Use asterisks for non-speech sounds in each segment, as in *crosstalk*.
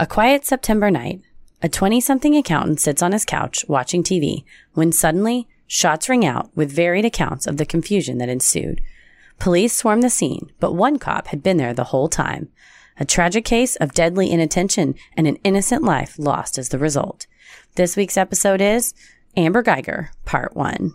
A quiet September night. A 20 something accountant sits on his couch watching TV when suddenly shots ring out with varied accounts of the confusion that ensued. Police swarmed the scene, but one cop had been there the whole time. A tragic case of deadly inattention and an innocent life lost as the result. This week's episode is Amber Guyger, Part 1.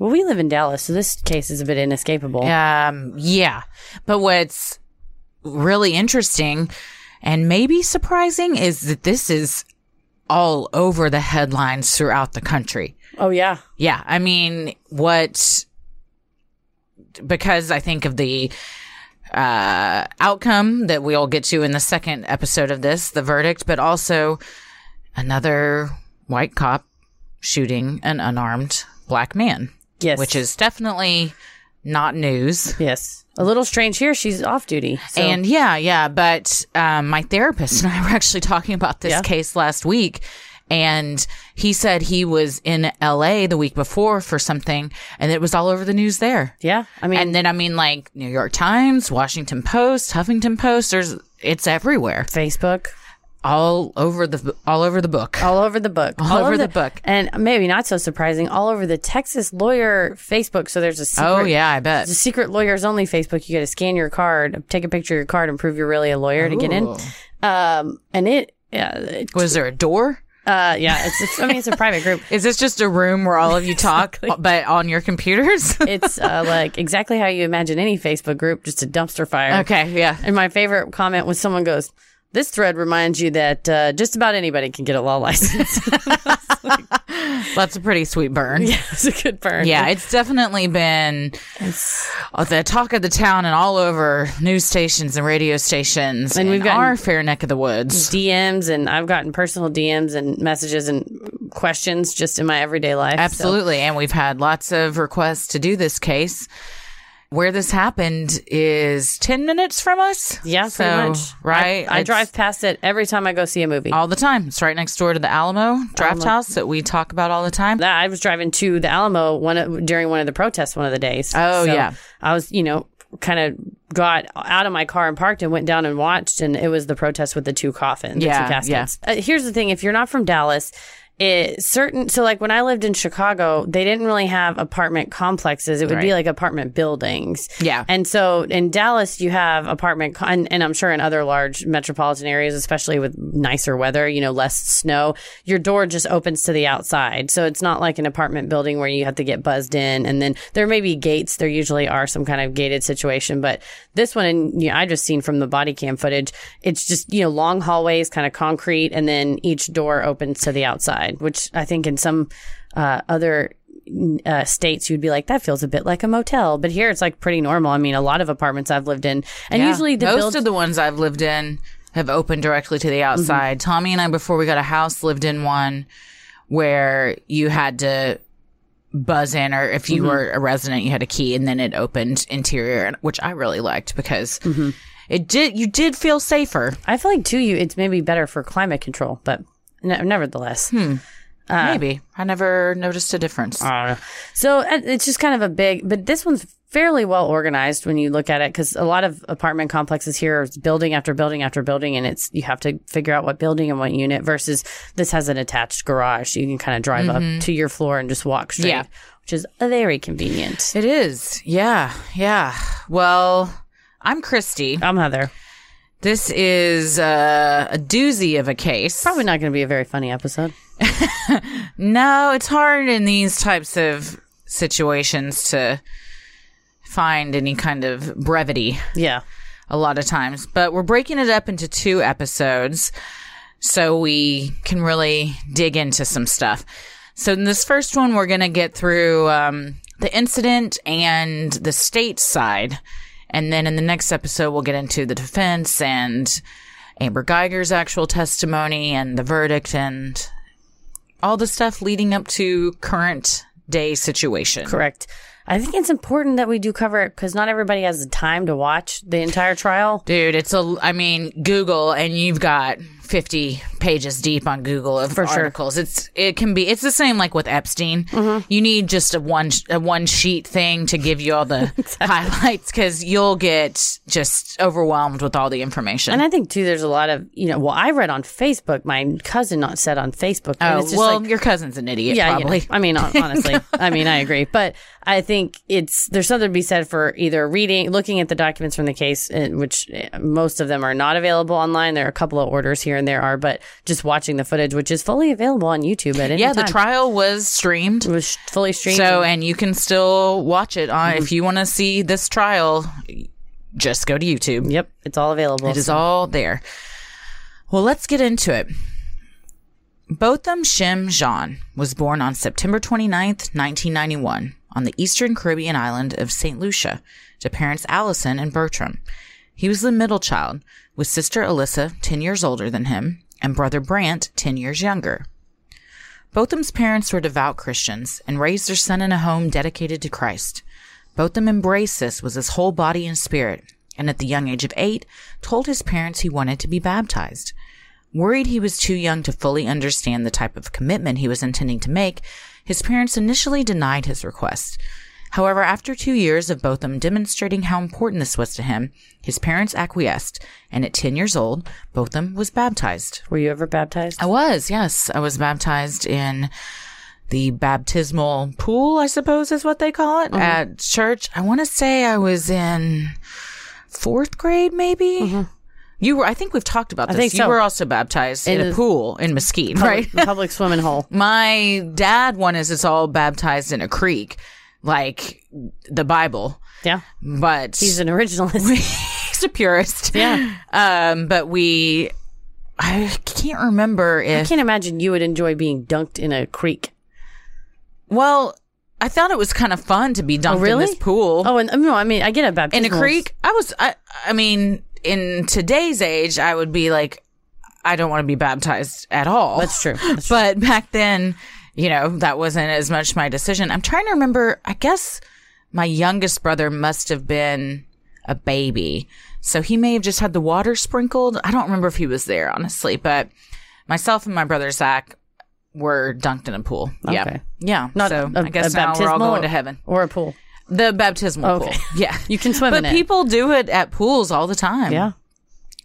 Well, we live in Dallas, so this case is a bit inescapable. Um, yeah. But what's really interesting and maybe surprising is that this is all over the headlines throughout the country. Oh, yeah. Yeah. I mean, what, because I think of the, uh, outcome that we'll get to in the second episode of this, the verdict, but also another white cop shooting an unarmed black man. Yes. Which is definitely not news. Yes. A little strange here. She's off duty. so- And yeah, yeah, but um, my therapist and I were actually talking about this Yeah. case last week. And he said he was in LA the week before for something, and it was all over the news there. yeah. I mean, And then, I mean, like New York Times, Washington Post, Huffington Post, there's, it's everywhere. Facebook, All over the, all over the book. all over the book. *laughs* All over the book. And maybe not so surprising, all over the Texas lawyer Facebook. So there's a secret. Oh, yeah, I bet. A secret lawyers only Facebook. You got to scan your card, take a picture of your card, and prove you're really a lawyer to get in. Um, and it, yeah, it, Was there a door? uh, yeah, it's, it's. I mean, it's a private group. *laughs* Is this just a room where all of you talk, but on your computers? *laughs* It's uh, like exactly how you imagine any Facebook group, just a dumpster fire. okay, yeah. And my favorite comment was someone goes, "This thread reminds you that uh, just about anybody can get a law license." *laughs* That's a pretty sweet burn. yeah, it's a good burn. Yeah, it's definitely been uh, the talk of the town and all over news stations and radio stations. And we've we've our fair neck of the woods. DMs and I've gotten personal DMs and messages and questions just in my everyday life. So- Absolutely. And we've had lots of requests to do this case. Where this happened is 10 minutes from us. yeah, So, pretty much. Right? I, I drive past it every time I go see a movie. all the time. It's right next door to the Alamo Draft Alamo. House that we talk about all the time. I was driving to the Alamo one of- during one of the protests one of the days. Oh, So yeah. I was, you know, kind of got out of my car and parked and went down and watched, and it was the protest with the two coffins, Yeah, two caskets. Uh, here's the thing: if you're not from Dallas. It, certain so like when I lived in Chicago, they didn't really have apartment complexes. It would be like apartment buildings. Yeah. And so in Dallas, you have apartment, and, and I'm sure in other large metropolitan areas, especially with nicer weather, you know, less snow, your door just opens to the outside. So it's not like an apartment building where you have to get buzzed in. And then there may be gates. There usually are some kind of gated situation. But this one, and you know, I just seen from the body cam footage, it's just, you know, long hallways, kind of concrete. And then each door opens to the outside, which I think in some uh, other uh, states, you'd be like, that feels a bit like a motel. But here, it's like pretty normal. I mean, a lot of apartments I've lived in, and Yeah. usually the most build- of the ones I've lived in have opened directly to the outside. Mm-hmm. Tommy and I, before we got a house, lived in one where you had to buzz in, or if Mm-hmm. you were a resident, you had a key, and then it opened interior, which I really liked because Mm-hmm. it did. You did feel safer. I feel like too, you it's maybe better for climate control, but ne- nevertheless. Hmm. Maybe I never noticed a difference. So uh, it's just kind of a big, but this one's fairly well organized when you look at it because a lot of apartment complexes here is building after building after building, and it's you have to figure out what building and what unit. Versus this has an attached garage, so you can kind of drive up to your floor and just walk straight, Yeah. which is very convenient. it is. Yeah. Yeah. Well, I'm Christy. I'm Heather. This is uh, a doozy of a case. Probably not going to be a very funny episode. *laughs* No, it's hard in these types of situations to find any kind of brevity Yeah. a lot of times. But we're breaking it up into two episodes so we can really dig into some stuff. So in this first one, we're going to get through um, the incident and the state side. And then in the next episode, we'll get into the defense and Amber Guyger's actual testimony and the verdict and all the stuff leading up to current day situation. Correct. I think it's important that we do cover it because not everybody has the time to watch the entire trial. Dude, it's a, I mean, Google and you've got 50 pages deep on Google of For sure. articles. It's, it can be, it's the same like with Epstein. Mm-hmm. You need just a one, a one sheet thing to give you all the *laughs* highlights because you'll get just overwhelmed with all the information. And I think too, there's a lot of you know. Well, I read on Facebook. My cousin not said on Facebook. and oh, it's just well, like, your cousin's an idiot, yeah, you know, probably. I mean, honestly, *laughs* I mean, I agree. But I think it's there's something to be said for either reading, looking at the documents from the case, uh, which uh, most of them are not available online. There are a couple of orders here and there are, but just watching the footage, which is fully available on YouTube at any Yeah, time. the trial was streamed. it was fully streamed. So, and you can still watch it on, if you want to see this trial, just go to YouTube. yep, it's all available. It is all there. Well, let's get into it. Botham Shem Jean was born on September 29th, 1991, on the eastern Caribbean island of St. Lucia to parents Allison and Bertram. He was the middle child, with sister Alyssa, 10 years older than him, and brother Brandt, 10 years younger. Botham's parents were devout Christians and raised their son in a home dedicated to Christ. Botham embraced this with his whole body and spirit, and at the young age of eight, told his parents he wanted to be baptized. Worried he was too young to fully understand the type of commitment he was intending to make, his parents initially denied his request. However, after two years of Botham demonstrating how important this was to him, his parents acquiesced, and at 10 years old, Botham was baptized. Were you ever baptized? I was, yes. I was baptized in the baptismal pool, I suppose is what they call it, mm-hmm. at church. I want to say I was in fourth grade, maybe. Mm-hmm. You were, I think we've talked about this. think you so. were also baptized in, In a the- pool in Mesquite, right? Public, *laughs* public swimming hole. *laughs* My dad one is it's all baptized in a creek, like the Bible, Yeah, but he's an originalist. *laughs* he's a purist. Yeah. Um, but we, I can't remember I can't imagine you would enjoy being dunked in a creek. Well, I thought it was kind of fun to be dunked in really? this pool Oh, and no, I mean, I get a baptism in a creek. I was, I, I mean, in today's age, I would be like, I don't want to be baptized at all. That's true. *laughs* That's true. but back then, you know, that wasn't as much my decision. I'm trying to remember. I guess my youngest brother must have been a baby, so he may have just had the water sprinkled. I don't remember if he was there, honestly. But myself and my brother Zach were dunked in a pool. Yeah, Okay. yeah. Not so a, I guess a now we're all going to heaven. or a pool. The baptismal Okay. pool. *laughs* Yeah. You can swim but in it. But people do it at pools all the time. Yeah.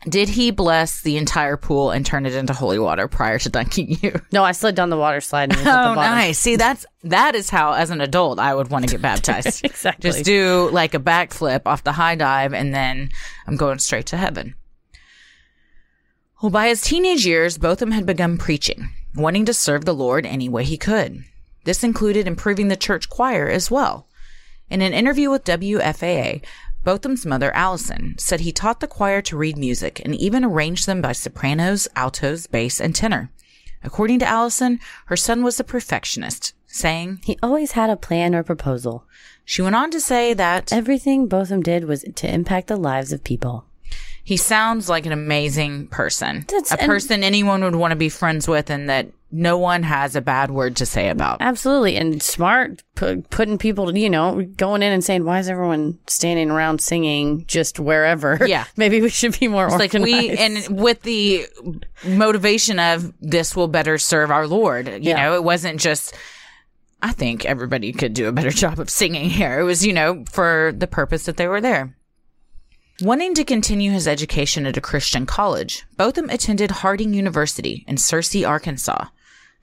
Did he bless the entire pool and turn it into holy water prior to dunking you? *laughs* No, I slid down the water slide. And was Oh, nice. See, that's that is how, as an adult, I would want to get baptized. *laughs* Exactly. Just do like a backflip off the high dive, and then I'm going straight to heaven. Well, by his teenage years, Botham had begun preaching, wanting to serve the Lord any way he could. This included improving the church choir as well. In an interview with WFAA, Botham's mother, Allison, said he taught the choir to read music and even arranged them by sopranos, altos, bass, and tenor. According to Allison, her son was a perfectionist, saying, He always had a plan or proposal. she went on to say that Everything Botham did was to impact the lives of people. he sounds like an amazing person. That's- a person anyone would want to be friends with and that no one has a bad word to say about. Absolutely. And smart, pu- putting people, you know, going in and saying, why is everyone standing around singing just wherever? *laughs* Yeah. Maybe we should be more It's like we and with the motivation of this will better serve our Lord. You Yeah. know, it wasn't just I think everybody could do a better *laughs* job of singing here. It was, you know, for the purpose that they were there. Wanting to continue his education at a Christian college, Botham attended Harding University in Searcy, Arkansas.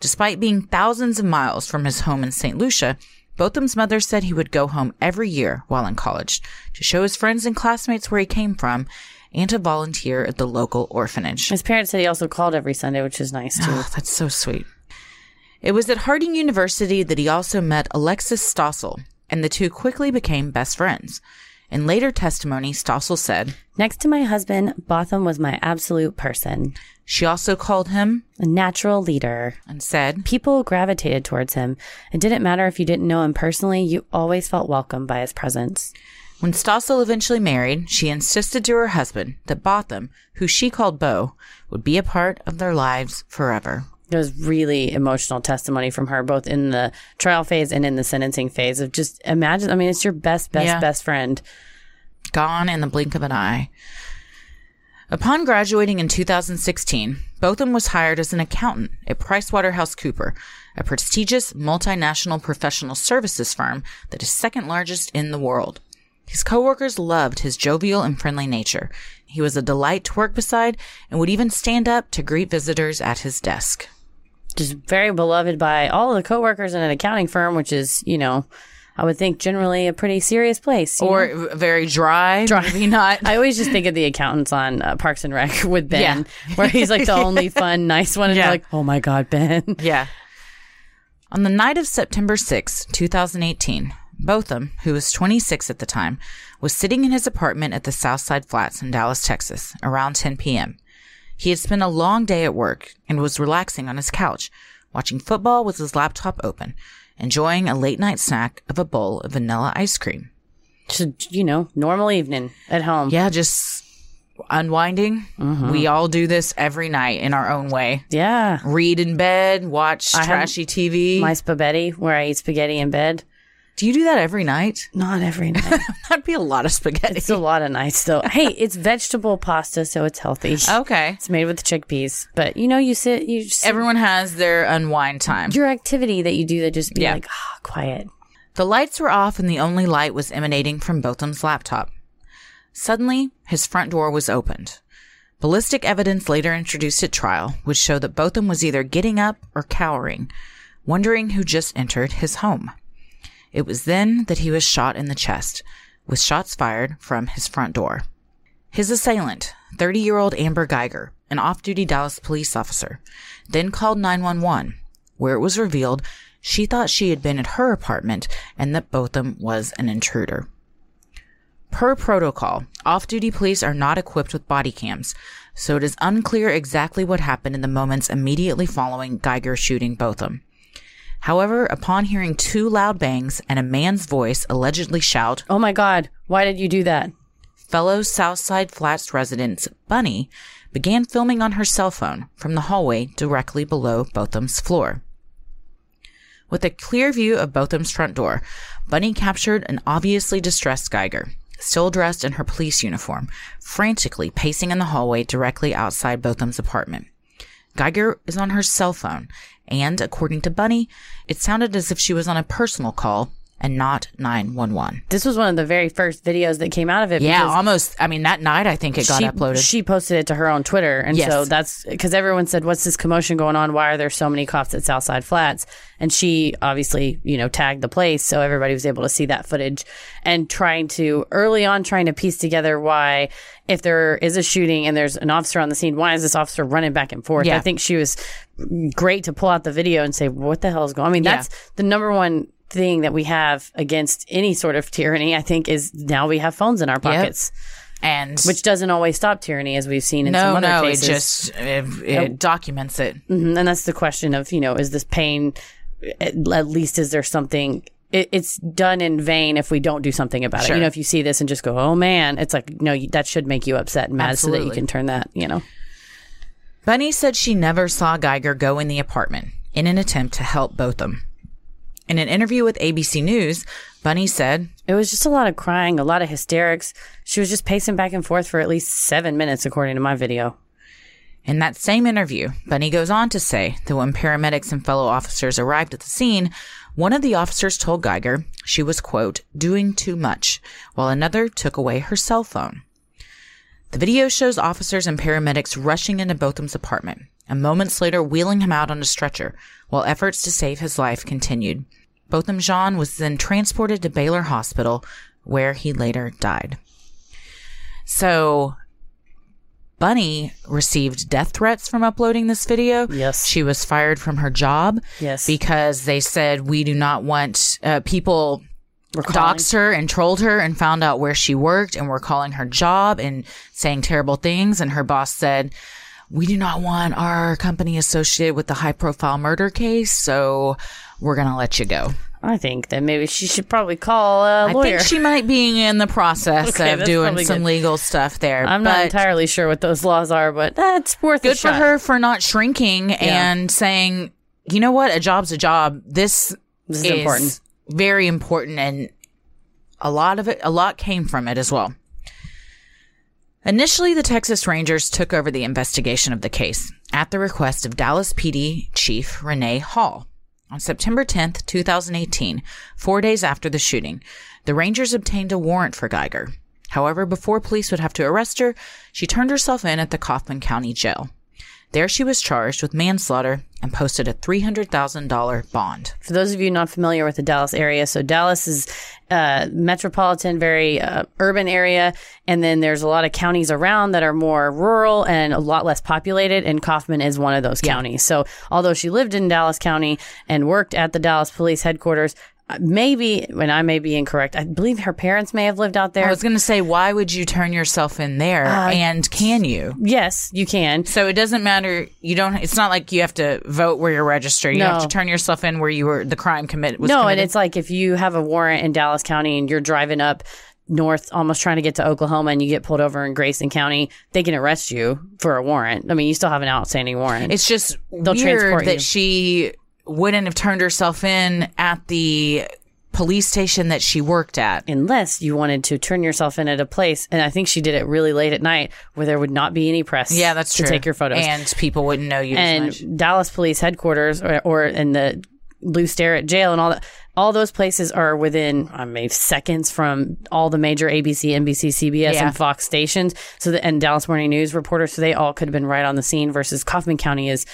Despite being thousands of miles from his home in St. Lucia, Botham's mother said he would go home every year while in college to show his friends and classmates where he came from and to volunteer at the local orphanage. His parents said he also called every Sunday, which is nice too. Oh, that's so sweet. It was at Harding University that he also met Alexis Stossel, and the two quickly became best friends. In later testimony, Stossel said Next to my husband, Botham was my absolute person, she also called him a natural leader. and said, People gravitated towards him. It didn't matter if you didn't know him personally, you always felt welcome by his presence. When Stossel eventually married, she insisted to her husband that Botham, who she called Beau, would be a part of their lives forever. It was really emotional testimony from her, both in the trial phase and in the sentencing phase of just imagine. I mean, it's your best, best, Yeah. best friend. Gone in the blink of an eye. Upon graduating in 2016, Botham was hired as an accountant at PricewaterhouseCooper, a prestigious multinational professional services firm that is second largest in the world. His coworkers loved his jovial and friendly nature. He was a delight to work beside and would even stand up to greet visitors at his desk. Just very beloved by all of the coworkers in an accounting firm, which is, you know, I would think generally a pretty serious place. you know? Or very dry, dry. maybe not. *laughs* I always just think of the accountants on uh, Parks and Rec with Ben, where he's like the *laughs* only fun, nice one, and Yeah. you're like, oh my god, Ben. Yeah. On the night of September 6, 2018, Botham, who was 26 at the time, was sitting in his apartment at the Southside Flats in Dallas, Texas, around 10 p.m. He had spent a long day at work and was relaxing on his couch, watching football with his laptop open, enjoying a late night snack of a bowl of vanilla ice cream. Just you know, normal evening at home. Yeah, just unwinding. Mm-hmm. We all do this every night in our own way. Yeah. Read in bed, watch have trashy TV. My spaghetti, where I eat spaghetti in bed. Do you do that every night? Not every night. *laughs* That'd be a lot of spaghetti. it's a lot of nights though. *laughs* Hey, it's vegetable pasta, so it's healthy. okay. It's made with chickpeas, but you know, you sit, you just Everyone has their unwind time. your activity that you do that just be Yeah. like, ah, quiet. The lights were off and the only light was emanating from Botham's laptop. Suddenly, his front door was opened. Ballistic evidence later introduced at trial would show that Botham was either getting up or cowering, wondering who just entered his home. It was then that he was shot in the chest, with shots fired from his front door. His assailant, 30 year old Amber Guyger, an off duty Dallas police officer, then called 911, where it was revealed she thought she had been at her apartment and that Botham was an intruder. Per protocol, off duty police are not equipped with body cams, so it is unclear exactly what happened in the moments immediately following Guyger shooting Botham. However, upon hearing two loud bangs and a man's voice allegedly shout, Oh my god, why did you do that? fellow Southside Flats resident Bunny began filming on her cell phone from the hallway directly below Botham's floor. With a clear view of Botham's front door, Bunny captured an obviously distressed Guyger, still dressed in her police uniform, frantically pacing in the hallway directly outside Botham's apartment. Guyger is on her cell phone, and according to Bunny, it sounded as if she was on a personal call and not 911. This was one of the very first videos that came out of it. Yeah, almost. I mean, that night I think it got she, uploaded. She posted it to her own Twitter, and Yes. so that's because everyone said, "What's this commotion going on? Why are there so many cops at Southside Flats?" And she obviously, you know, tagged the place, so everybody was able to see that footage and trying to early on trying to piece together why, if there is a shooting and there's an officer on the scene, why is this officer running back and forth? Yeah. I think she was great to pull out the video and say, "What the hell is going?" On? I mean, Yeah. that's the number one thing that we have against any sort of tyranny. I think is now we have phones in our pockets and which doesn't always stop tyranny, as we've seen in some no, other no, cases. it just it, it documents it. Mhm, and that's the question of you know, is this pain? At, least, is there something? It's done in vain if we don't do something about it. You know, if you see this and just go, "Oh man," it's like no, that should make you upset and mad, so that you can turn that. You know, Bunny said she never saw Guyger go in the apartment in an attempt to help Botham. In an interview with ABC News, Bunny said, it was just a lot of crying, a lot of hysterics. She was just pacing back and forth for at least seven minutes, according to my video. In that same interview, Bunny goes on to say that when paramedics and fellow officers arrived at the scene, one of the officers told Guyger she was, quote, doing too much, while another took away her cell phone. The video shows officers and paramedics rushing into Botham's apartment and moments later wheeling him out on a stretcher while efforts to save his life continued. Botham Jean was then transported to Baylor Hospital where he later died. So Bunny received death threats from uploading this video. Yes. She was fired from her job. Yes. Because they said, we do not want uh, people We're calling. doxed her and trolled her and found out where she worked and were calling her job and saying terrible things. And her boss said, we do not want our company associated with the high profile murder case. So we're going to let you go. I think that maybe she should probably call a lawyer. I think she might be in the process Okay, of doing some good. legal stuff there. I'm not entirely sure what those laws are, but that's worth a good for shot. her for not shrinking and saying, you know what, a job's a job. This, This is important. very important, and a lot of it, a lot came from it as well. Initially, the Texas Rangers took over the investigation of the case at the request of Dallas PD Chief Renee Hall. On September 10th, 2018, four days after the shooting, the Rangers obtained a warrant for Guyger. However, before police would have to arrest her, she turned herself in at the Kaufman County Jail. There she was charged with manslaughter and posted a $300,000 bond. For those of you not familiar with the Dallas area, so Dallas is uh, metropolitan, very uh, urban area, and then there's a lot of counties around that are more rural and a lot less populated. And Kaufman is one of those counties. So although she lived in Dallas County and worked at the Dallas Police Headquarters, Uh, maybe, when I may be incorrect, I believe her parents may have lived out there. I was going to say, why would you turn yourself in there? Uh, and can you? yes, you can. So it doesn't matter. You don't. It's not like you have to vote where you're registered. You No. have to turn yourself in where you were the crime commit was. No, and it's like if you have a warrant in Dallas County and you're driving up north, almost trying to get to Oklahoma, and you get pulled over in Grayson County, they can arrest you for a warrant. I mean, you still have an outstanding warrant. It's just They'll weird transport that you. she wouldn't have turned herself in at the police station that she worked at. Unless you wanted to turn yourself in at a place, and I think she did it really late at night where there would not be any press. Yeah, that's to true. take your photos. and people wouldn't know you. as and. Dallas Police Headquarters or, or in the Lew Sterrett Jail and all that. All those places are within, I mean, seconds from all the major ABC, NBC, CBS, Yeah. and Fox stations. So, the, and Dallas Morning News reporters, so they all could have been right on the scene. Versus Kaufman County is,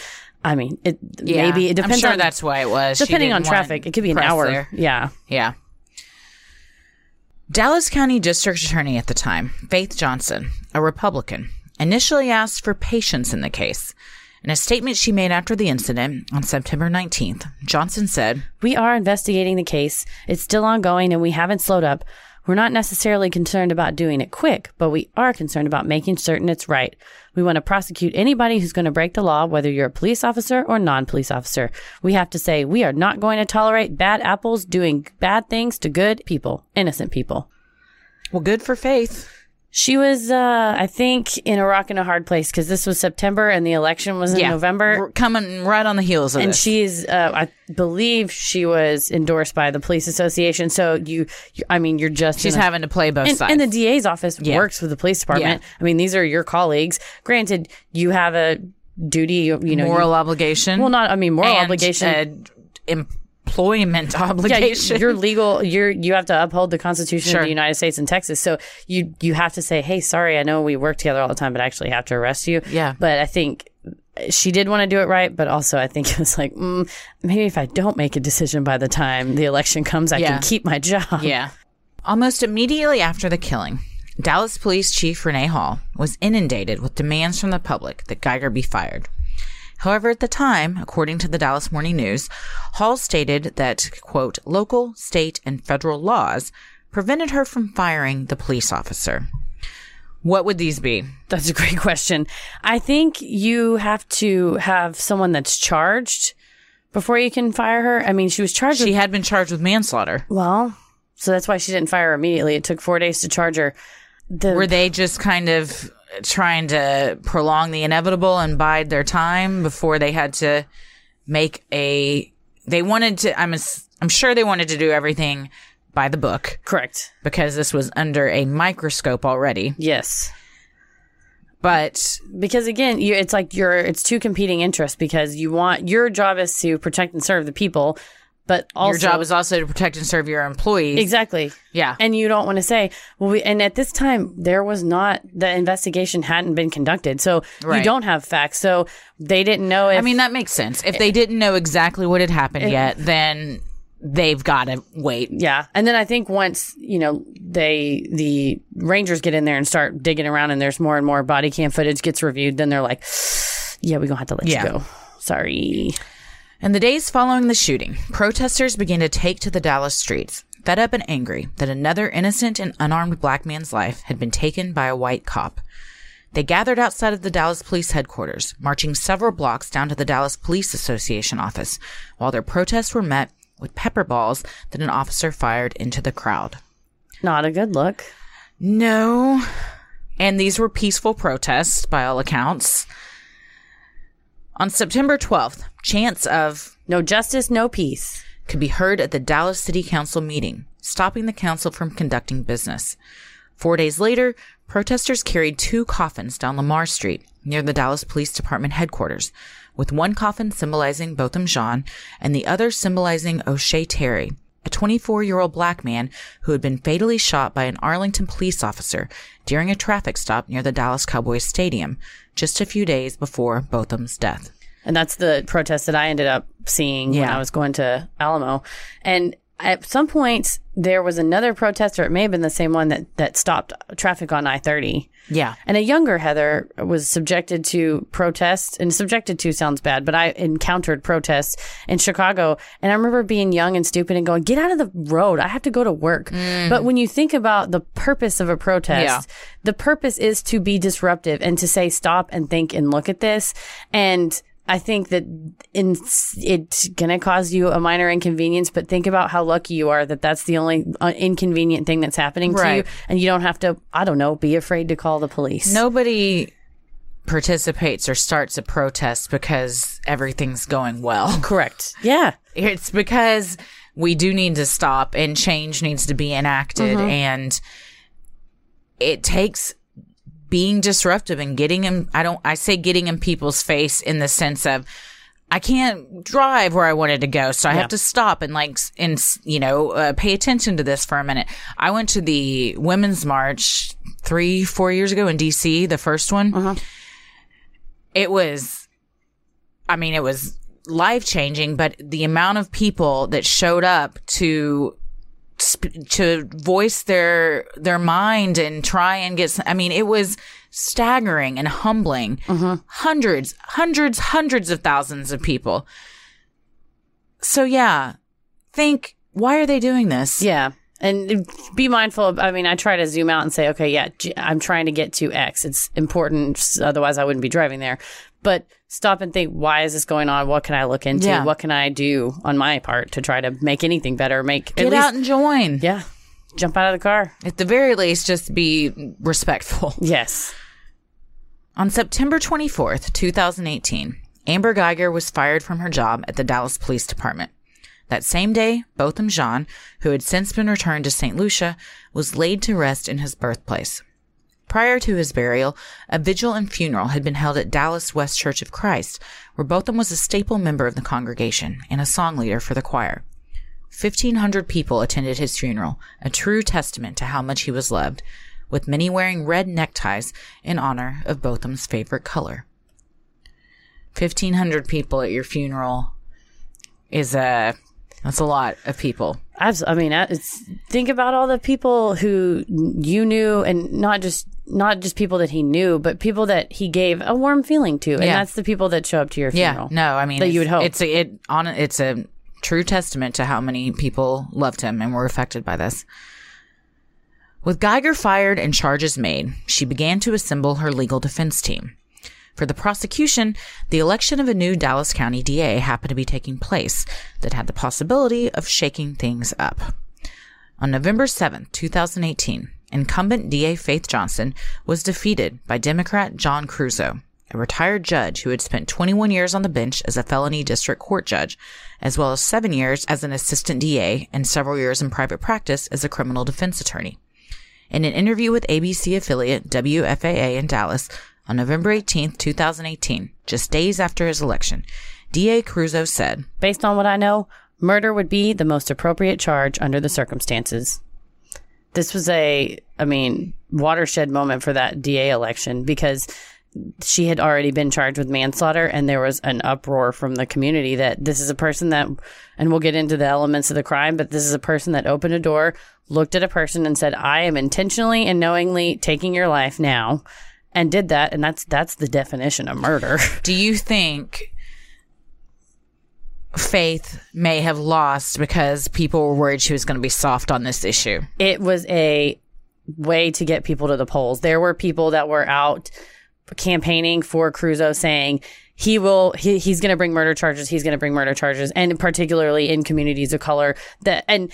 I mean, it Yeah, maybe it depends I'm sure on that's why it was. Depending on traffic. It could be an hour. there. Yeah, Yeah. Dallas County District Attorney at the time, Faith Johnson, a Republican, initially asked for patience in the case. In a statement she made after the incident on September 19th, Johnson said, we are investigating the case. It's still ongoing, and we haven't slowed up. We're not necessarily concerned about doing it quick, but we are concerned about making certain it's right. We want to prosecute anybody who's going to break the law, whether you're a police officer or non police officer. We have to say we are not going to tolerate bad apples doing bad things to good people, innocent people. Well, good for Faith. She was, uh, I think, in a rock and a hard place because this was September and the election was in November. We're coming right on the heels of it. and this. she's uh, i believe she was endorsed by the police association so you, you i mean you're just She's in a- having to play both and, sides. and the da's office Yeah. works with the police department i mean these are your colleagues granted you have a duty you, you know you- moral obligation. well not i mean moral and obligation a employment *laughs* yeah, obligation. you're legal. You're you have to uphold the Constitution Sure. of the United States and Texas. So you you have to say, hey, sorry, I know we work together all the time, but I actually have to arrest you. Yeah. But I think she did want to do it right, but also I think *laughs* it was like mm, maybe if I don't make a decision by the time the election comes, I Yeah. can keep my job. *laughs* Yeah. Almost immediately after the killing, Dallas Police Chief Renee Hall was inundated with demands from the public that Guyger be fired. However, at the time, according to the Dallas Morning News, Hall stated that, quote, local, state, and federal laws prevented her from firing the police officer. What would these be? That's a great question. I think you have to have someone that's charged before you can fire her. I mean, she was charged She with had been charged with manslaughter. well, so that's why she didn't fire her immediately. It took four days to charge her. The, Were they just kind of trying to prolong the inevitable and bide their time before they had to make a? They wanted to. I'm. ass- I'm sure they wanted to do everything by the book correct? because this was under a microscope already. Yes. But because again you, it's like your it's two competing interests because you want your job is to protect and serve the people but also your job is also to protect and serve your employees. exactly Yeah. and you don't want to say well we and at this time there was not the investigation hadn't been conducted so you don't have facts so they didn't know if I mean, that makes sense. If they didn't know exactly what had happened yet, then they've got to wait. yeah and then i think once you know they the rangers get in there and start digging around and there's more and more body cam footage gets reviewed then they're like yeah we're gonna have to let Yeah. you go sorry In the days following the shooting, protesters began to take to the Dallas streets. fed up and angry that another innocent and unarmed black man's life had been taken by a white cop. They gathered outside of the Dallas Police headquarters, marching several blocks down to the Dallas Police Association office, while their protests were met with pepper balls that an officer fired into the crowd. Not a good look. No. And these were peaceful protests by all accounts. On September 12th, chants of No justice, no peace. could be heard at the Dallas City Council meeting, stopping the council from conducting business. Four days later, protesters carried two coffins down Lamar Street near the Dallas Police Department headquarters, with one coffin symbolizing Botham Jean and the other symbolizing O'Shea Terry, a 24 year old black man who had been fatally shot by an Arlington police officer during a traffic stop near the Dallas Cowboys Stadium just a few days before Botham's death. And that's the protest that I ended up seeing when I was going to Alamo. And at some point, there was another protest, or it may have been the same one that, that stopped traffic on I 30. Yeah. And a younger Heather was subjected to protests, and subjected to sounds bad, but I encountered protests in Chicago. And I remember being young and stupid and going, get out of the road. I have to go to work. Mm. But when you think about the purpose of a protest, Yeah. the purpose is to be disruptive and to say, stop and think and look at this. And I think that in, it's going to cause you a minor inconvenience, but think about how lucky you are that that's the only uh, inconvenient thing that's happening to you. And you don't have to, I don't know, be afraid to call the police. Nobody participates or starts a protest because everything's going well. *laughs* Correct. Yeah. It's because we do need to stop and change needs to be enacted and it takes being disruptive and getting in I don't I say getting in people's face in the sense of I can't drive where I wanted to go, so I have to stop and like, and you know, uh, pay attention to this for a minute. I went to the women's march three, four years ago in DC, the first one. It was, I mean, it was life changing, but the amount of people that showed up to sp- to voice their their mind and try and get I mean it was staggering and humbling. Mm-hmm. Hundreds hundreds hundreds of thousands of people. So yeah. Think why are they doing this? Yeah. And be mindful of, I mean, I try to zoom out and say, okay, yeah, I'm trying to get to X. It's important. Otherwise, I wouldn't be driving there. But stop and think, why is this going on? What can I look into? Yeah. What can I do on my part to try to make anything better? Make get least, out and join yeah, jump out of the car. at the very least just be respectful *laughs* Yes. On September 24th, 2018, Amber Guyger was fired from her job at the Dallas Police Department. That same day, Botham Jean, who had since been returned to St. Lucia, was laid to rest in his birthplace. Prior to his burial, a vigil and funeral had been held at Dallas West Church of Christ, where Botham was a staple member of the congregation and a song leader for the choir. 1,500 people attended his funeral, a true testament to how much he was loved, with many wearing red neckties in honor of Botham's favorite color. 1,500 people at your funeral is a, that's a lot of people. Abs- I mean, it's, think about all the people who you knew, and not just not just people that he knew, but people that he gave a warm feeling to, and Yeah. that's the people that show up to your Yeah, funeral. no, I mean That you would hope. it's a, it on it's a true testament to how many people loved him and were affected by this. With Guyger fired and charges made, she began to assemble her legal defense team. For the prosecution, the election of a new Dallas County DA happened to be taking place that had the possibility of shaking things up. On November 7th, 2018, incumbent DA Faith Johnson was defeated by Democrat John Creuzot, a retired judge who had spent 21 years on the bench as a felony district court judge, as well as seven years as an assistant DA and several years in private practice as a criminal defense attorney. In an interview with ABC affiliate WFAA in Dallas on November 18th, 2018, just days after his election, DA Creuzot said, Based on what I know, murder would be the most appropriate charge under the circumstances. This was a, I mean, watershed moment for that DA election because she had already been charged with manslaughter and there was an uproar from the community that this is a person that and we'll get into the elements of the crime but this is a person that opened a door looked at a person and said i am intentionally and knowingly taking your life now and did that and that's that's the definition of murder *laughs* Do you think Faith may have lost because people were worried she was going to be soft on this issue. it was a way to get people to the polls. There were people that were out campaigning for Creuzot saying he will he, he's going to bring murder charges, he's going to bring murder charges and particularly in communities of color that and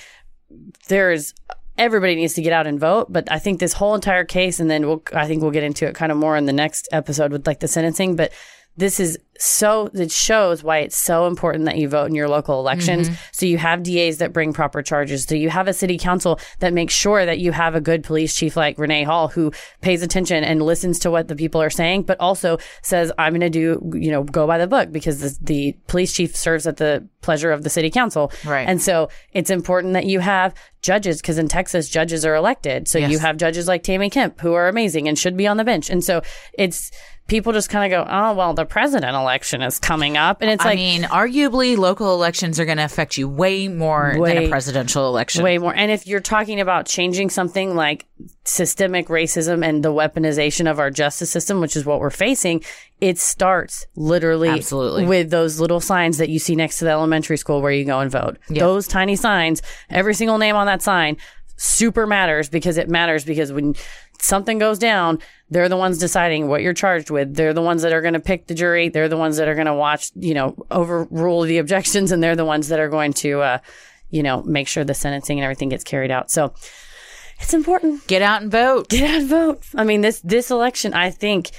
there's everybody needs to get out and vote, but I think this whole entire case and then we'll I think we'll get into it kind of more in the next episode with like the sentencing, but this is so it shows why it's so important that you vote in your local elections. Mm-hmm. So you have DAs that bring proper charges. So you have a city council that makes sure that you have a good police chief like Renee Hall who pays attention and listens to what the people are saying, but also says, I'm going to do, you know, go by the book because the, the police chief serves at the pleasure of the city council. Right. And so it's important that you have judges because in Texas, judges are elected. So you have judges like Tammy Kemp who are amazing and should be on the bench. And so it's, people just kind of go, oh, well, the president election is coming up. And it's I like, I mean, arguably, local elections are going to affect you way more than a presidential election. way more. And if you're talking about changing something like systemic racism and the weaponization of our justice system, which is what we're facing, it starts literally Absolutely. with those little signs that you see next to the elementary school where you go and vote. Those tiny signs, every single name on that sign super matters because it matters because when something goes down, they're the ones deciding what you're charged with. They're the ones that are going to pick the jury. They're the ones that are going to watch, you know, overrule the objections and they're the ones that are going to, uh, you know, make sure the sentencing and everything gets carried out. So it's important. Get out and vote. Get out and vote. I mean, this this election, I think,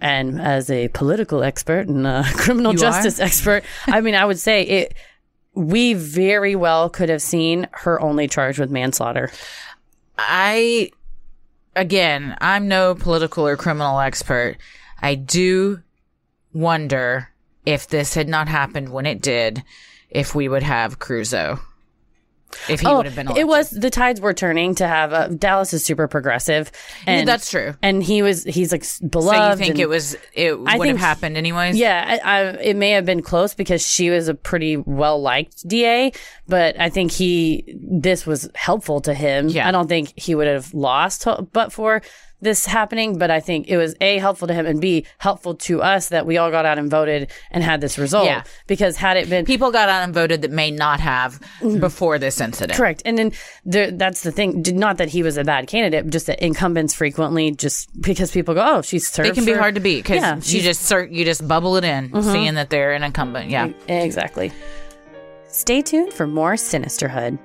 and as a political expert and a *laughs* criminal You justice expert, I mean, I would say it. We very well could have seen her only charged with manslaughter. I, again, I'm no political or criminal expert. I do wonder if this had not happened when it did, if we would have Creuzot. If he would have been elected. Oh, it was the tides were turning to have uh, Dallas is super progressive, and that's true. And he was he's like s- So you think it was, it would have think- happened anyways? Yeah, I, I, it may have been close because she was a pretty well liked DA, but I think he this was helpful to him. Yeah. I don't think he would have lost, but for this happening. But I think it was a helpful to him and b helpful to us that we all got out and voted and had this result. Yeah. because had it been People got out and voted that may not have before this incident. Mm-hmm. Correct. And then there, that's the thing. Did- Not that he was a bad candidate, just that incumbents frequently just because people go, oh, she's served. It can be for-" hard to beat because Yeah, you just you just bubble it in, seeing that they're an incumbent. Yeah. Exactly. Stay tuned for more Sinisterhood.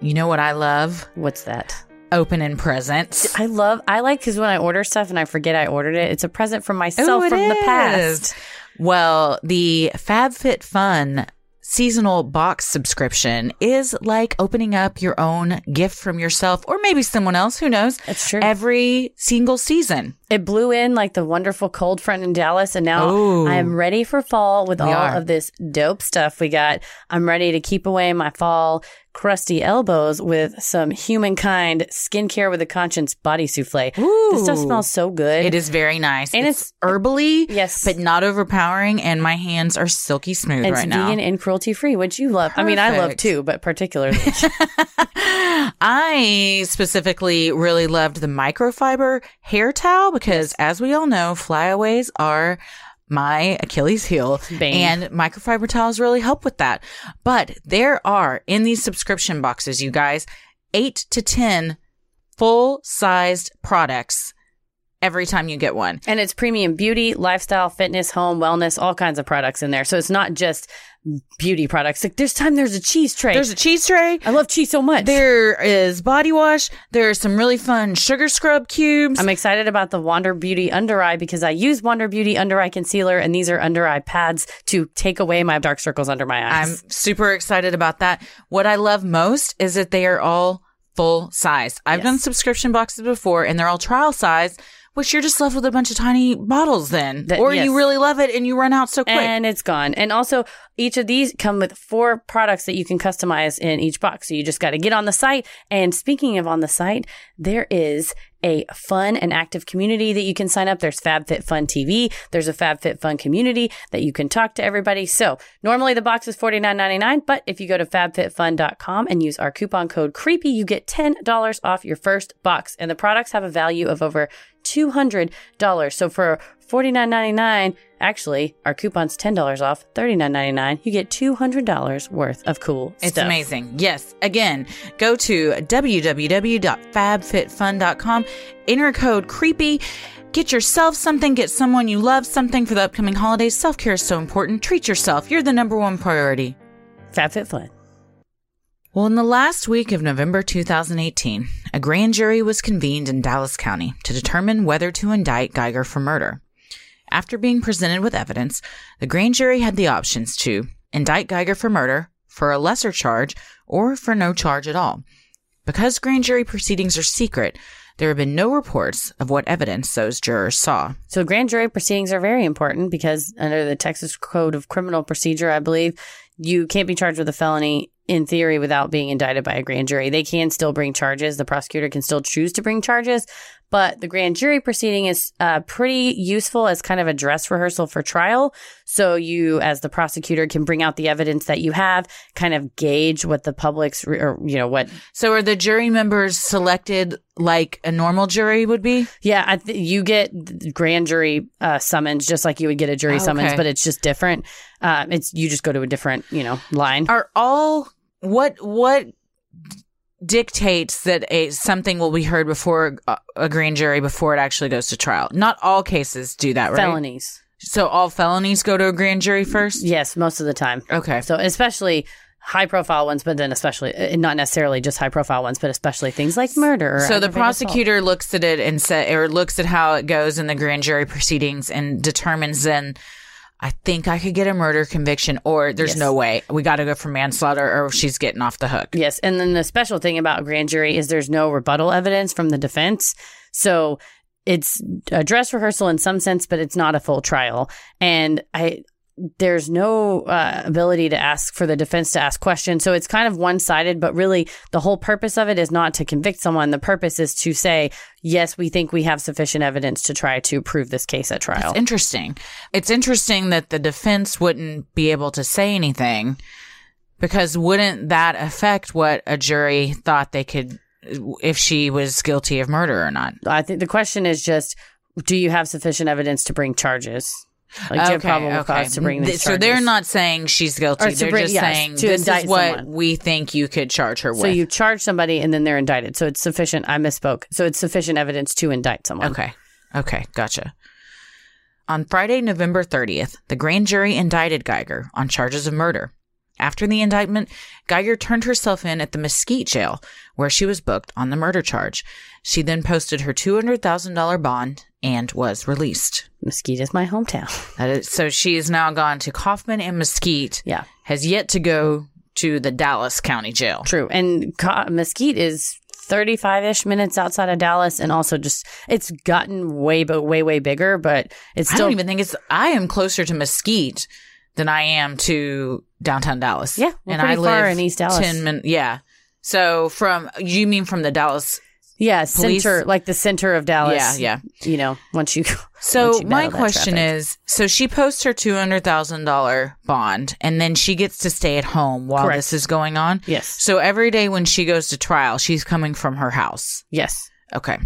You know what I love? What's that? Opening presents. I love, I like because when I order stuff and I forget I ordered it, it's a present from myself Ooh, from the past. Well, the FabFitFun seasonal box subscription is like opening up your own gift from yourself or maybe someone else, who knows? That's true. Every single season. It blew in like the wonderful cold front in Dallas, and now Ooh. I am ready for fall with all are. of this dope stuff we got. I'm ready to keep away my fall crusty elbows with some humankind skincare with a conscience body souffle. This stuff smells so good. It is very nice. And it's, herbally, Yes. but not overpowering, and my hands are silky smooth It's right now. vegan and cruelty free, which you love. I mean, I love too, but particularly. *laughs* I specifically really loved the microfiber hair towel because, as we all know, flyaways are my Achilles heel, Bane. and microfiber towels really help with that. But there are in these subscription boxes, you guys, eight to ten full sized products every time you get one. and it's premium beauty, lifestyle, fitness, home, wellness, all kinds of products in there. So it's not just beauty products. Like there's time there's a cheese tray. There's a cheese tray. I love cheese so much. There is body wash. There's some really fun sugar scrub cubes. I'm excited about the Wander Beauty under eye because I use Wander Beauty under eye concealer and these are under eye pads to take away my dark circles under my eyes. I'm super excited about that. What I love most is that they are all full size. I've Yes. done subscription boxes before and they're all trial size, which you're just left with a bunch of tiny bottles then. That- or yes. you really love it and you run out so quick. and it's gone. And also, each of these come with four products that you can customize in each box. So you just got to get on the site. And speaking of on the site, there is a fun and active community that you can sign up. There's FabFitFun TV. There's a FabFitFun community that you can talk to everybody. So normally the box is $49.99, but if you go to fabfitfun.com and use our coupon code CREEPY, you get $10 off your first box. And the products have a value of over $200. So for forty nine ninety nine. Actually, our coupon's ten dollars off, thirty nine ninety nine. You get two hundred dollars worth of cool It's stuff. amazing. Yes. Again, go to www.fabfitfun.com, enter code creepy. Get yourself something, get someone you love something for the upcoming holidays. Self care is so important. Treat yourself. You're the number one priority. FabFitFun. Well, in the last week of November 2018, a grand jury was convened in Dallas County to determine whether to indict Guyger for murder. After being presented with evidence, the grand jury had the options to indict Guyger for murder, for a lesser charge, or for no charge at all. Because grand jury proceedings are secret, there have been no reports of what evidence those jurors saw. So grand jury proceedings are very important because under the Texas Code of Criminal Procedure, I believe, you can't be charged with a felony in theory without being indicted by a grand jury. They can still bring charges. The prosecutor can still choose to bring charges, but the grand jury proceeding is uh, pretty useful as kind of a dress rehearsal for trial. So you, as the prosecutor, can bring out the evidence that you have, kind of gauge what the public's, re- or you know, what So are the jury members selected like a normal jury would be? Yeah, I th- you get grand jury uh, summons just like you would get a jury Oh, summons, but it's just different. Uh, it's you just go to a different, you know, line. are all what what dictates that a something will be heard before a, a grand jury before it actually goes to trial. Not all cases do that, right? Felonies, So all felonies go to a grand jury first. yes, most of the time. Okay. So especially high profile ones, but then especially uh, not necessarily just high profile ones, but especially things like murder. So the aggravated assault. prosecutor looks at it and say, or looks at how it goes in the grand jury proceedings and determines then, I think I could get a murder conviction, or there's Yes. no way we got to go for manslaughter, or she's getting off the hook. Yes, and then the special thing about grand jury is there's no rebuttal evidence from the defense. So it's a dress rehearsal in some sense, but it's not a full trial. And I there's no uh, ability to ask for the defense to ask questions. So it's kind of one sided, but really the whole purpose of it is not to convict someone. The purpose is to say, yes, we think we have sufficient evidence to try to prove this case at trial. It's interesting. It's interesting that the defense wouldn't be able to say anything because wouldn't that affect what a jury thought they could if she was guilty of murder or not? I think the question is just, do you have sufficient evidence to bring charges? Like, have probable cause to bring these So they're not saying she's guilty. Or They're bring- just yes, saying this is what someone. we think you could charge her with. So you charge somebody and then they're indicted. So it's sufficient. I misspoke. So it's sufficient evidence to indict someone. Okay. Okay. Gotcha. On Friday, November 30th, the grand jury indicted Guyger on charges of murder. After the indictment, Guyger turned herself in at the Mesquite jail, where she was booked on the murder charge. She then posted her $200,000 bond and was released. Mesquite is my hometown. *laughs* That is, so she has now gone to Kaufman and Mesquite, yeah, has yet to go to the Dallas County Jail. true. And Ca- Mesquite is 35 ish minutes outside of Dallas. And also just, it's gotten way, but way, way bigger, but it's I don't even think it's. I am closer to Mesquite than I am to downtown Dallas. Yeah, and I far live in East Dallas. Ten minutes. Yeah. So from you mean from the Dallas? Yeah, police- center, like the center of Dallas. Yeah, yeah. You know, once you. *laughs* So once you my question traffic. is: so she posts her two hundred thousand dollar bond, and then she gets to stay at home while Correct. this is going on. Yes. So every day when she goes to trial, she's coming from her house. Yes, Okay.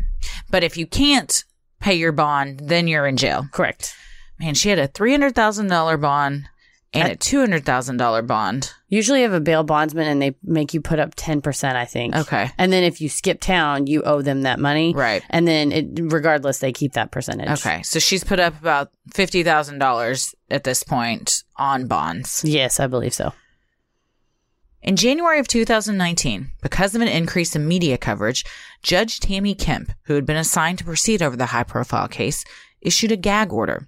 But if you can't pay your bond, then you're in jail. correct. Man, she had a three hundred thousand dollar bond and a two hundred thousand dollar bond. Usually you have a bail bondsman and they make you put up 10%, I think. Okay. And then if you skip town, you owe them that money. Right. And then it, regardless, they keep that percentage. Okay. So she's put up about fifty thousand dollars at this point on bonds. Yes, I believe so. In January of 2019, because of an increase in media coverage, Judge Tammy Kemp, who had been assigned to proceed over the high profile case, issued a gag order.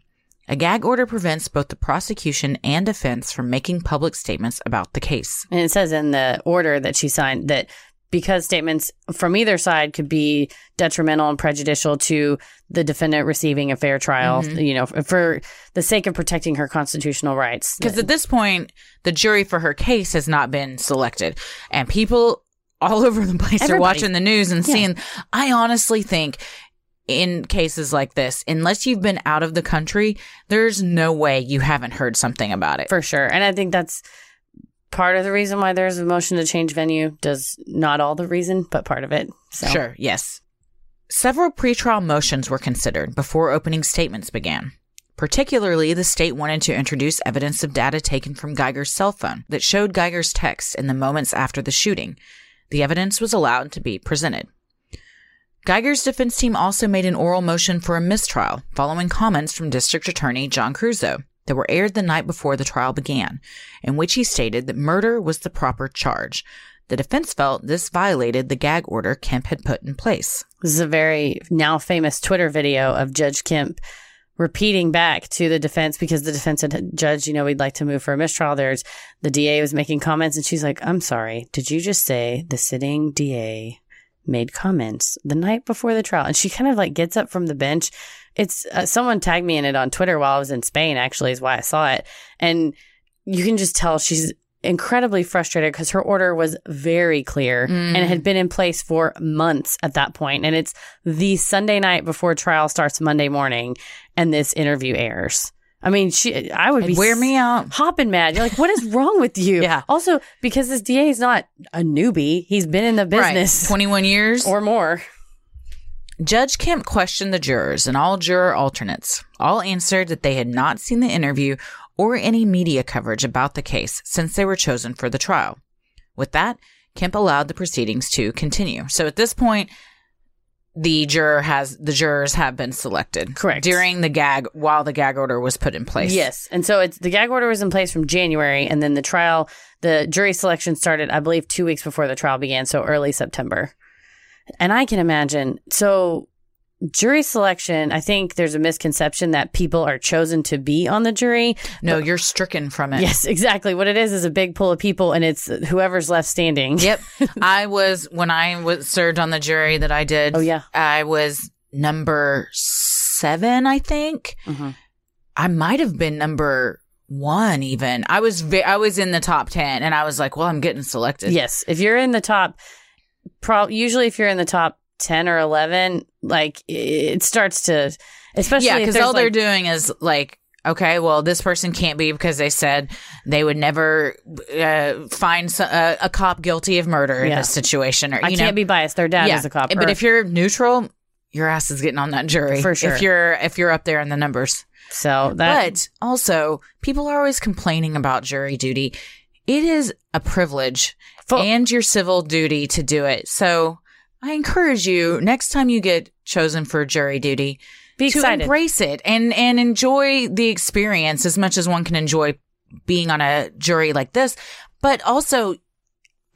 A gag order prevents both the prosecution and defense from making public statements about the case. And it says in the order that she signed that because statements from either side could be detrimental and prejudicial to the defendant receiving a fair trial, Mm-hmm. you know, for the sake of protecting her constitutional rights. Because at this point, the jury for her case has not been selected. And people all *laughs* over the place are watching the news and Yeah. seeing. I honestly think in cases like this, unless you've been out of the country, there's no way you haven't heard something about it. for sure. And I think that's part of the reason why there's a motion to change venue. Does not all the reason, but part of it. So. Sure, yes. Several pretrial motions were considered before opening statements began. Particularly, the state wanted to introduce evidence of data taken from Guyger's cell phone that showed Guyger's text in the moments after the shooting. The evidence was allowed to be presented. Guyger's defense team also made an oral motion for a mistrial following comments from District Attorney John Creuzot that were aired the night before the trial began, in which he stated that murder was the proper charge. The defense felt this violated the gag order Kemp had put in place. This is a very now famous Twitter video of Judge Kemp repeating back to the defense because the defense had judge, you know, we'd like to move for a mistrial. There's the DA was making comments and she's like, I'm sorry. Did you just say the sitting DA made comments the night before the trial? And she kind of like gets up from the bench. It's uh, someone tagged me in it on Twitter while I was in Spain, actually, is why I saw it. And you can just tell she's incredibly frustrated because her order was very clear and it had been in place for months at that point. And it's the Sunday night before trial starts Monday morning and this interview airs. I mean, she, I would be Wear me out. hopping mad. You're like, what is *laughs* wrong with you? Yeah. Also, because this DA is not a newbie, he's been in the business Right. 21 years. or more. Judge Kemp questioned the jurors and all juror alternates. All answered that they had not seen the interview or any media coverage about the case since they were chosen for the trial. With that, Kemp allowed the proceedings to continue. So at this point, the juror has the jurors have been selected. Correct. During the gag while the gag order was put in place. Yes. And so it's the gag order was in place from January and then the trial, the jury selection started, I believe, two weeks before the trial began. So early September. And I can imagine. So jury selection, I think there's a misconception that people are chosen to be on the jury. No, you're stricken from it. Yes, *laughs* exactly. What it is is a big pool of people and it's whoever's left standing. Yep. *laughs* I was when I was served on the jury that I did. Oh, yeah. I was number seven, I think. Mm-hmm. I might have been number one even. I was ve- I was in the top ten, and I was like, well, I'm getting selected. Yes, if you're in the top, pro- usually if you're in the top ten or eleven, like it starts to, especially yeah, because all they're doing is like. Okay, well, this person can't be because they said they would never uh, find so- uh, a cop guilty of murder in Yeah. this situation, or you I know, can't be biased. Their dad yeah. is a cop. But or- if you're neutral, your ass is getting on that jury For sure. If you're if you're up there in the numbers, so that but also people are always complaining about jury duty. It is a privilege Full- and your civil duty to do it. So I encourage you next time you get chosen for jury duty be to excited. embrace it and and enjoy the experience as much as one can enjoy being on a jury like this. But also,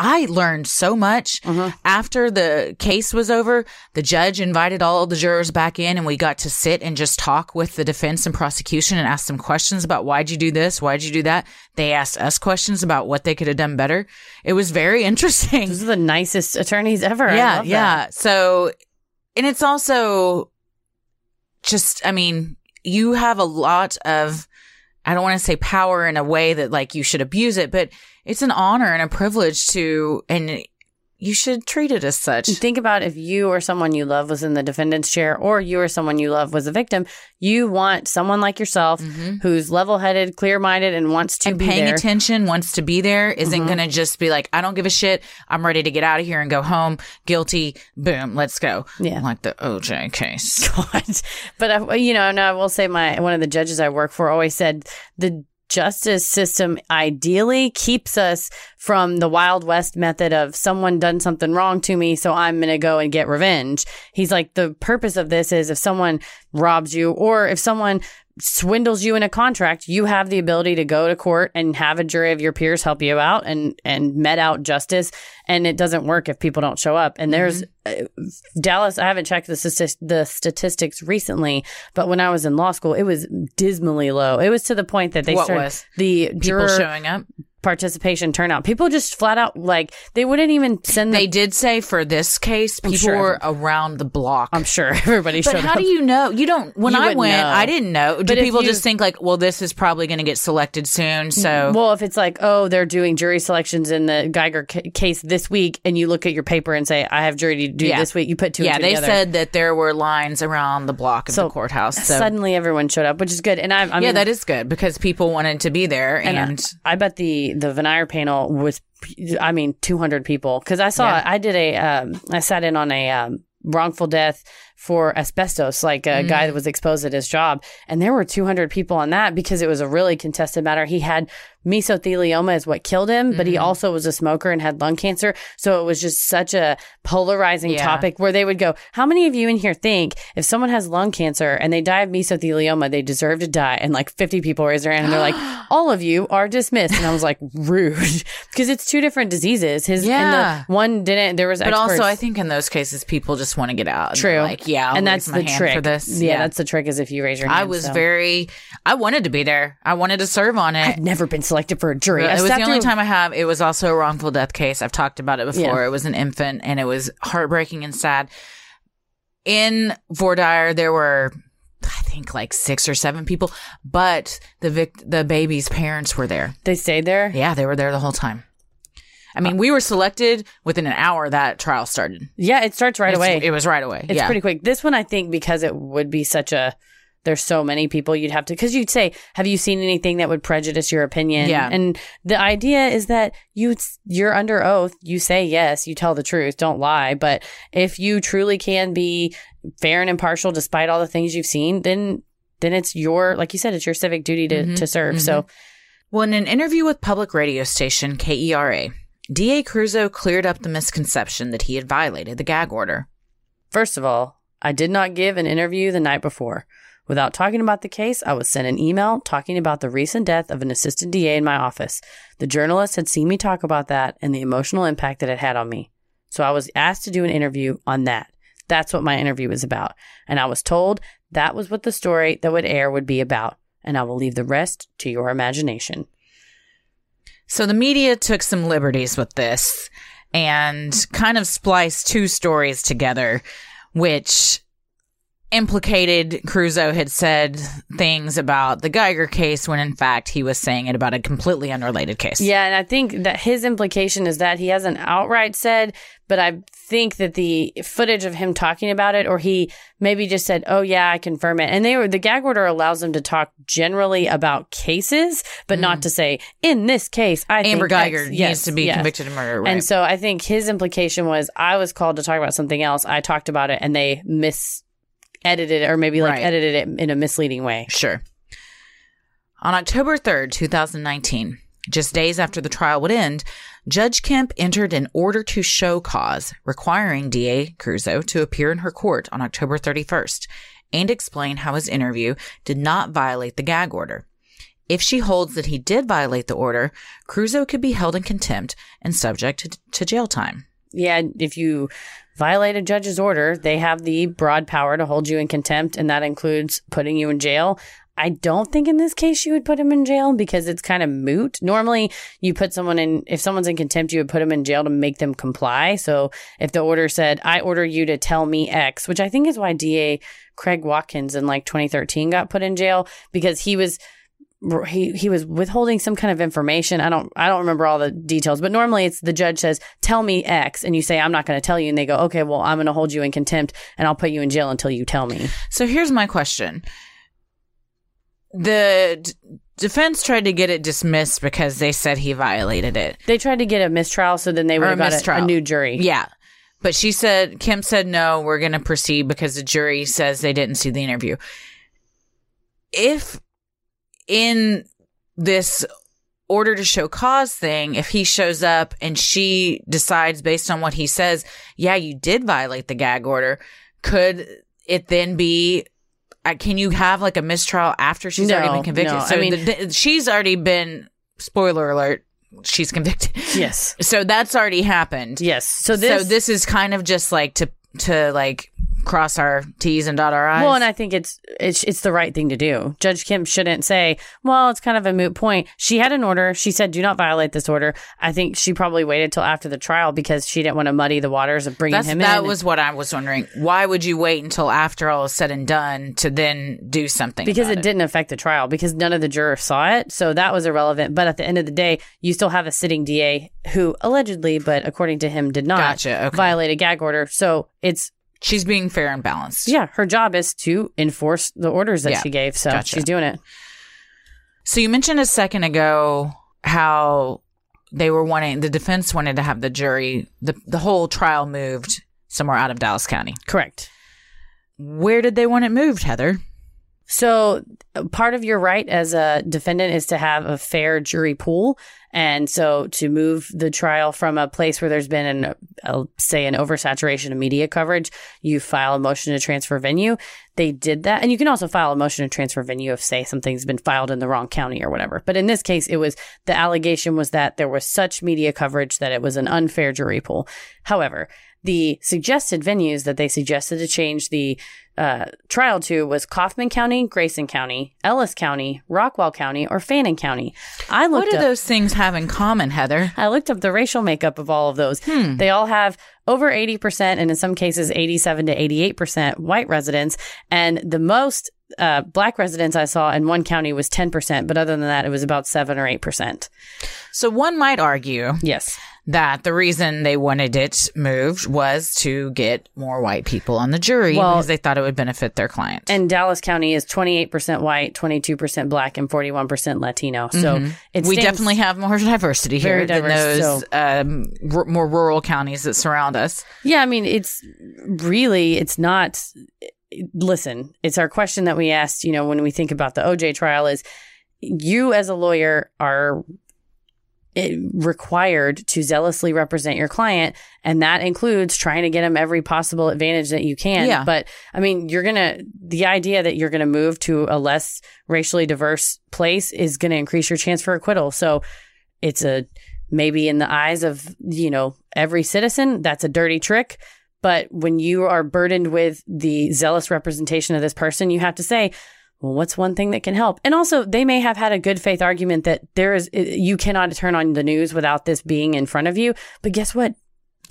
I learned so much Mhm. after the case was over. The judge invited all the jurors back in, and we got to sit and just talk with the defense and prosecution and ask them questions about why'd you do this, why'd you do that. They asked us questions about what they could have done better. It was very *laughs* interesting. Those are the nicest attorneys ever. I Yeah, that. yeah. So, and it's also just, I mean, you have a lot of, I don't want to say power in a way that like you should abuse it, but it's an honor and a privilege to, and you should treat it as such. Think about if you or someone you love was in the defendant's chair, or you or someone you love was a victim. You want someone like yourself who's level-headed, clear-minded, and wants to Mm-hmm. And be paying there. attention, wants to be there, isn't going to just be like, I don't give a shit. I'm ready to get out of here and go home. Guilty. Boom. Let's go. Yeah. Like the OJ case. *laughs* God. But I, you know, and I will say my one of the judges I work for always said the justice system ideally keeps us from the wild west method of someone done something wrong to me so i'm going to go and get revenge. He's like the purpose of this is if someone robs you or if someone swindles you in a contract you have the ability to go to court and have a jury of your peers help you out and and met out justice and it doesn't work if people don't show up and there's Mm-hmm. uh, Dallas, I haven't checked the, the statistics recently, but when I was in law school, it was dismally low. It was to the point that they What started was? the People juror showing up. Participation turnout. People just flat out like they wouldn't even send They the. did say for this case, people sure were around the block. I'm sure *laughs* everybody showed up. but how up. do you know? You don't. When You I went, know. I didn't know. Do But people you- just think like, well, this is probably going to get selected soon? Mm, so well, if it's like, oh, they're doing jury selections in the Guyger ca- case this week, and you look at your paper and say, I have jury to do Yeah. this week, you put two yeah, two they together. said that there were lines around the block of So, the courthouse. So Suddenly, everyone showed up, which is good. And I, I yeah, that is good because people wanted to be there, and, And I, I bet the the Venire panel was, I mean, 200 people because I saw Yeah. I did a um, I sat in on a um, wrongful death for asbestos, like a guy that was exposed at his job. And there were 200 people on that because it was a really contested matter. He had mesothelioma is what killed him, but he Mm-hmm. also was a smoker and had lung cancer. So it was just such a polarizing Yeah. topic where they would go, How many of you in here think if someone has lung cancer and they die of mesothelioma, they deserve to die? And like 50 people raise their hand and they're like, *gasps* All of you are dismissed. And I was like, Rude. *laughs* Because it's two different diseases. His Yeah. and the one didn't, there was But experts. also, I think in those cases, people just want to get out. True. Like, yeah, I'll and that's the trick for this. Yeah, that's the trick is if you raise your hand. I was so. very. I wanted to be there. I wanted to serve on it. I've never been selected for a jury. It was the only through- time I have. It was also a wrongful death case. I've talked about it before. Yeah. It was an infant, and it was heartbreaking and sad. In voir dire, there were, I think, like six or seven people, but the vic- the baby's parents were there. They stayed there. Yeah, they were there the whole time. I mean, we were selected within an hour that trial started. Yeah, it starts right It's- away. It was right away. It's yeah. pretty quick. This one, I think, because it would be such a. There's so many people you'd have to because you'd say, "Have you seen anything that would prejudice your opinion?" Yeah. and the idea is that you you're under oath. You say yes, you tell the truth, don't lie. But if you truly can be fair and impartial, despite all the things you've seen, then then it's your like you said, it's your civic duty to mm-hmm. to serve. So mm-hmm. Well, in an interview with public radio station KERA, DA Creuzot cleared up the misconception that he had violated the gag order. First of all, I did not give an interview the night before. Without talking about the case, I was sent an email talking about the recent death of an assistant DA in my office. The journalist had seen me talk about that and the emotional impact that it had on me. So I was asked to do an interview on that. That's what my interview was about. And I was told that was what the story that would air would be about. And I will leave the rest to your imagination. So the media took some liberties with this and kind of spliced two stories together, which implicated Creuzot had said things about the Guyger case when in fact he was saying it about a completely unrelated case. Yeah, and I think that his implication is that he hasn't outright said, but I think that the footage of him talking about it, or he maybe just said, "Oh yeah, I confirm it," and they were the gag order allows them to talk generally about cases, but not to say in this case. I Mm. Amber think Guyger X." needs to be yes. convicted of murder. Right? And so I think his implication was I was called to talk about something else. I talked about it, and they mis edited it, or maybe like Right. edited it in a misleading way. Sure. On October 3rd, 2019, just days after the trial would end, Judge Kemp entered an order to show cause requiring DA Creuzot to appear in her court on October 31st and explain how his interview did not violate the gag order. If she holds that he did violate the order, Creuzot could be held in contempt and subject to, to jail time. Yeah, if you violate a judge's order, they have the broad power to hold you in contempt, and that includes putting you in jail. I don't think in this case you would put him in jail because it's kind of moot. Normally, you put someone in, if someone's in contempt, you would put them in jail to make them comply. So if the order said, I order you to tell me X, which I think is why DA Craig Watkins in like 2013 got put in jail because he was he he was withholding some kind of information. I don't I don't remember all the details, but normally it's the judge says, "Tell me X," and you say, "I'm not going to tell you," and they go, "Okay, well, I'm going to hold you in contempt and I'll put you in jail until you tell me." So here's my question. The d- defense tried to get it dismissed because they said he violated it. They tried to get a mistrial, so then they would Or a have got a, a new jury. Yeah. But she said, Kim said, no, we're going to proceed because the jury says they didn't see the interview. If in this order to show cause thing, if he shows up and she decides based on what he says, yeah, you did violate the gag order, could it then be uh, can you have like a mistrial after she's already been convicted? no. So I mean- the, the- she's already been spoiler alert, she's convicted. *laughs* Yes. So that's already happened. Yes. So this, so this is kind of just like to to like cross our T's and dot our I's. Well, and I think it's it's it's the right thing to do. Judge Kim shouldn't say, "Well, it's kind of a moot point." She had an order. She said, "Do not violate this order." I think she probably waited till after the trial because she didn't want to muddy the waters of bringing That's, him that in. That was what I was wondering. Why would you wait until after all is said and done to then do something? because about it, didn't affect the trial because none of the jurors saw it, so that was irrelevant. But at the end of the day, you still have a sitting DA who allegedly, but according to him, did not Gotcha, okay. violate a gag order. So it's She's being fair and balanced. yeah, her job is to enforce the orders that Yeah, she gave. So gotcha. she's doing it. So you mentioned a second ago how they were wanting the defense wanted to have the jury the the whole trial moved somewhere out of Dallas County. Correct. where did they want it moved, Heather? So, part of your right as a defendant is to have a fair jury pool. And so, to move the trial from a place where there's been an, uh, say, an oversaturation of media coverage, you file a motion to transfer venue. They did that. And you can also file a motion to transfer venue if, say, something's been filed in the wrong county or whatever. But in this case, it was the allegation was that there was such media coverage that it was an unfair jury pool. However, the suggested venues that they suggested to change the uh, trial to was Kaufman County, Grayson County, Ellis County, Rockwall County, or Fannin County. I looked What do up. those things have in common, Heather? I looked up the racial makeup of all of those. They all have over 80%, and in some cases, 87 to 88% white residents. And the most uh, black residents I saw in one county was 10%, but other than that, it was about 7 or 8%. So one might argue Yes. That the reason they wanted it moved was to get more white people on the jury Well- because they thought it would benefit their client. And Dallas County is 28% white, 22% black, and 41% Latino. So Mm-hmm. we definitely have more diversity here than diverse, those um, r- more rural counties that surround us. Yeah, I mean, it's really, it's not. Listen, it's our question that we asked, you know, when we think about the OJ trial is you as a lawyer are required to zealously represent your client. And that includes trying to get them every possible advantage that you can. Yeah. but i mean you're gonna the idea that you're gonna move to a less racially diverse place is gonna increase your chance for acquittal. So it's a maybe in the eyes of you know every citizen that's a dirty trick. But when you are burdened with the zealous representation of this person you have to say well what's one thing that can help and also they may have had a good faith argument that there is you cannot turn on the news without this being in front of you but guess what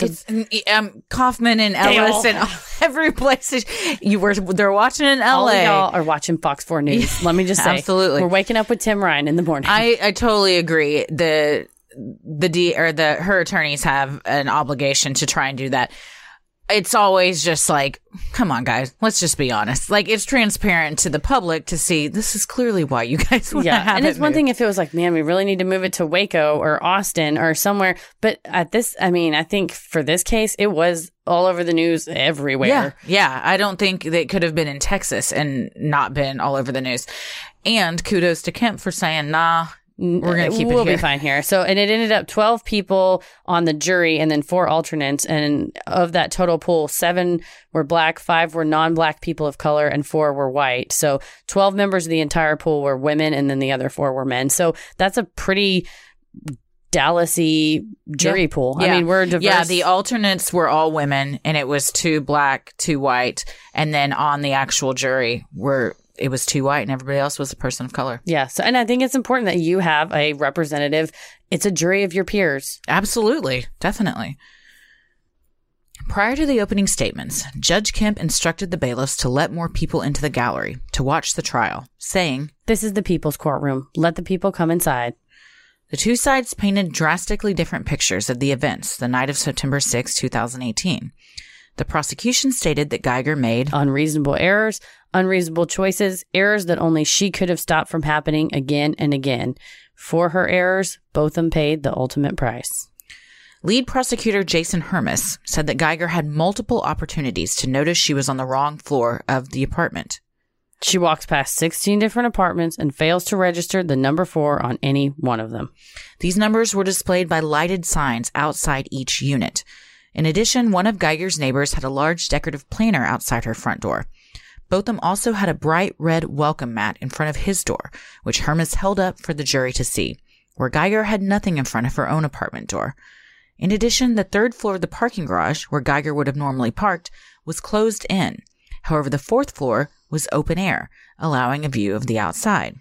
It's um, Kaufman and Ellis all- and *laughs* every place you were. They're watching in LA. all y'all are watching fox 4 news *laughs* let me just say Absolutely. we're waking up with tim ryan in the morning I, I totally agree. The the D or the her attorneys have an obligation to try and do that. It's always just like, come on, guys, let's just be honest. Like it's transparent to the public to see this is clearly why you guys *laughs* want to Yeah, and it it's one thing if it was like, man, we really need to move it to Waco or Austin or somewhere. But at this, I mean, I think for this case, it was all over the news everywhere. Yeah, yeah. I don't think they could have been in Texas and not been all over the news. And kudos to Kemp for saying, nah, we're gonna uh, keep we'll it here. be fine here. So, and it ended up 12 people on the jury and then four alternates. And of that total pool, seven were black, five were non black people of color, and four were white. So, 12 members of the entire pool were women, and then the other four were men. So, that's a pretty Dallasy jury pool. I mean, we're diverse. Yeah, the alternates were all women, and it was two black, two white, and then on the actual jury, were it was too white, and everybody else was a person of color. Yeah. So, and I think it's important that you have a representative. It's a jury of your peers. Absolutely, definitely. Prior to the opening statements, Judge Kemp instructed the bailiffs to let more people into the gallery to watch the trial, saying, This is the people's courtroom. Let the people come inside. The two sides painted drastically different pictures of the events the night of September 6, 2018. The prosecution stated that Guyger made Unreasonable errors, unreasonable choices, errors that only she could have stopped from happening again and again. For her errors, Botham paid the ultimate price. Lead prosecutor Jason Hermus said that Guyger had multiple opportunities to notice she was on the wrong floor of the apartment. She walks past 16 different apartments and fails to register the number four on any one of them. These numbers were displayed by lighted signs outside each unit. In addition, one of Guyger's neighbors had a large decorative planter outside her front door. Botham also had a bright red welcome mat in front of his door, which Hermus held up for the jury to see, where Guyger had nothing in front of her own apartment door. In addition, the third floor of the parking garage, where Guyger would have normally parked, was closed in. However, the fourth floor was open air, allowing a view of the outside.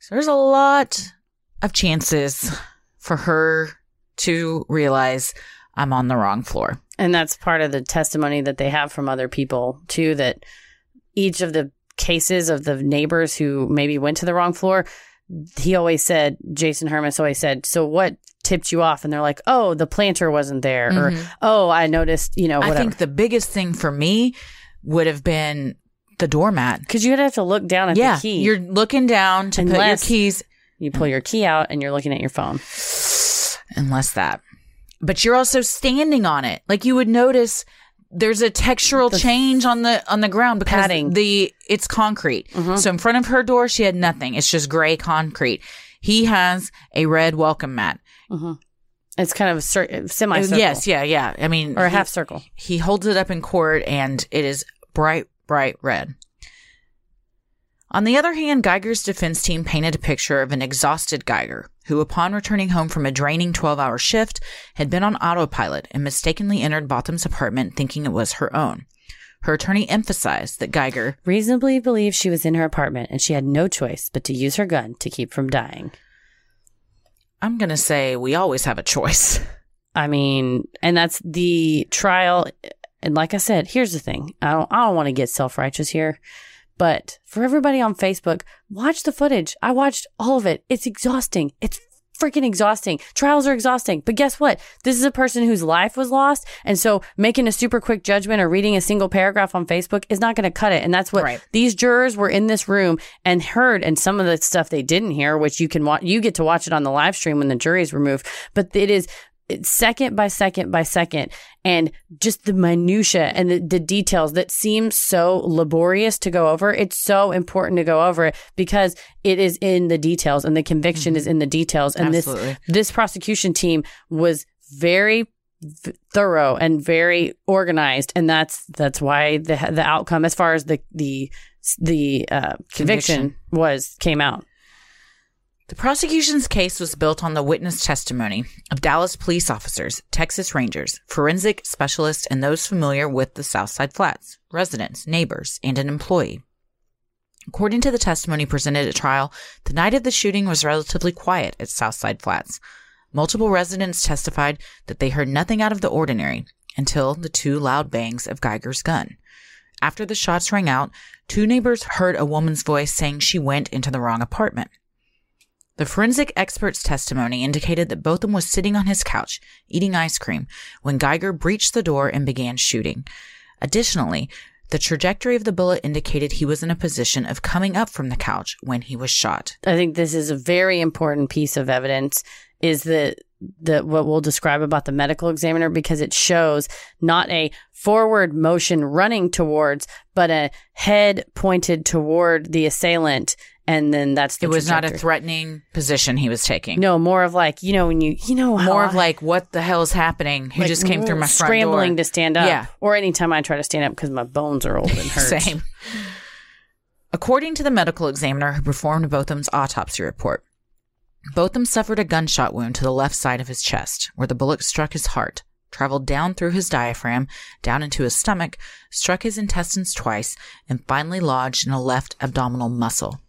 So there's a lot of chances for her to realize I'm on the wrong floor. And that's part of the testimony that they have from other people, too, that each of the cases of the neighbors who maybe went to the wrong floor, he always said, Jason Hermus always said, So what tipped you off? And they're like, Oh, the planter wasn't there. Or, mm-hmm. Oh, I noticed, you know, I think the biggest thing for me would have been the doormat. Because you'd have to look down at Yeah, the key. you're looking down to Unless- put your keys, you pull your key out and you're looking at your phone. unless that. But you're also standing on it. Like you would notice there's a textural change on the on the ground because Padding. the it's concrete. So in front of her door, she had nothing. It's just gray concrete. He has a red welcome mat. It's kind of a cir- semi circle. Uh, Yes, yeah, yeah. I mean, Or a he- half circle. He holds it up in court, and it is bright, bright red. On the other hand, Guyger's defense team painted a picture of an exhausted Guyger, who, upon returning home from a draining 12 hour shift, had been on autopilot and mistakenly entered Botham's apartment thinking it was her own. Her attorney emphasized that Guyger Reasonably believed she was in her apartment and she had no choice but to use her gun to keep from dying. I'm going to say we always have a choice. *laughs* I mean, and that's the trial. And like I said, here's the thing. I don't, I don't want to get self righteous here, but for everybody on Facebook, watch the footage. I watched all of it. It's exhausting. It's freaking exhausting. Trials are exhausting. But guess what? This is a person whose life was lost. And so making a super quick judgment or reading a single paragraph on Facebook is not going to cut it. And that's what Right. these jurors were in this room and heard. And some of the stuff they didn't hear, which you can watch, you get to watch it on the live stream when the jury is removed. But it is second by second by second and just the minutia and the, the details that seem so laborious to go over it's so important to go over it because it is in the details and the conviction is in the details and Absolutely. this this prosecution team was very v- thorough and very organized and that's that's why the the outcome as far as the the the uh, conviction, Conviction. was came out The prosecution's case was built on the witness testimony of Dallas police officers, Texas Rangers, forensic specialists, and those familiar with the Southside Flats, residents, neighbors, and an employee. According to the testimony presented at trial, the night of the shooting was relatively quiet at Southside Flats. Multiple residents testified that they heard nothing out of the ordinary until the two loud bangs of Guyger's gun. After the shots rang out, two neighbors heard a woman's voice saying she went into the wrong apartment. The forensic expert's testimony indicated that Botham was sitting on his couch, eating ice cream, when Guyger breached the door and began shooting. Additionally, the trajectory of the bullet indicated he was in a position of coming up from the couch when he was shot. I think this is a very important piece of evidence is that the what we'll describe about the medical examiner because it shows not a forward motion running towards but a head pointed toward the assailant and then that's the It was not a threatening position he was taking. no more of like you know when you you know how More I- of like, what the hell is happening? Who like, just came through my front scrambling to stand up Yeah. or anytime I try to stand up because my bones are old and *laughs* hurt Same. According to the medical examiner who performed Botham's autopsy report, Botham suffered a gunshot wound to the left side of his chest, where the bullet struck his heart, traveled down through his diaphragm, down into his stomach, struck his intestines twice, and finally lodged in a left abdominal muscle.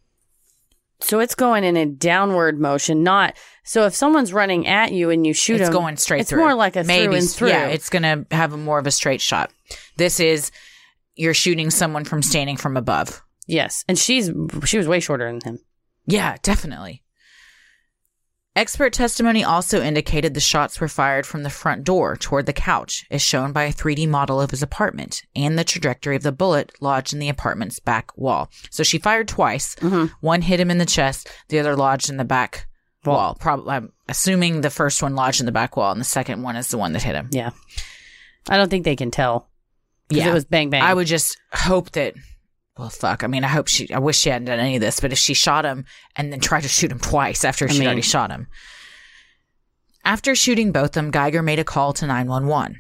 So it's going in a downward motion, not so if someone's running at you and you shoot It's them, going straight through. it's through. more like a through and through. Yeah, it's going to have a more of a straight shot. This is you're shooting someone from standing from above. yes, and she's she was way shorter than him. Yeah, definitely. Expert testimony also indicated the shots were fired from the front door toward the couch, as shown by a 3D model of his apartment, and the trajectory of the bullet lodged in the apartment's back wall. So she fired twice. Mm-hmm. One hit him in the chest, the other lodged in the back wall. Probably, I'm assuming the first one lodged in the back wall, and the second one is the one that hit him. Yeah, I don't think they can tell. Yeah. it was bang bang. I would just hope that. Well, fuck. I mean, I hope she. I wish she hadn't done any of this. But if she shot him and then tried to shoot him twice after she mean- already shot him, after shooting both of them, Guyger made a call to nine one one.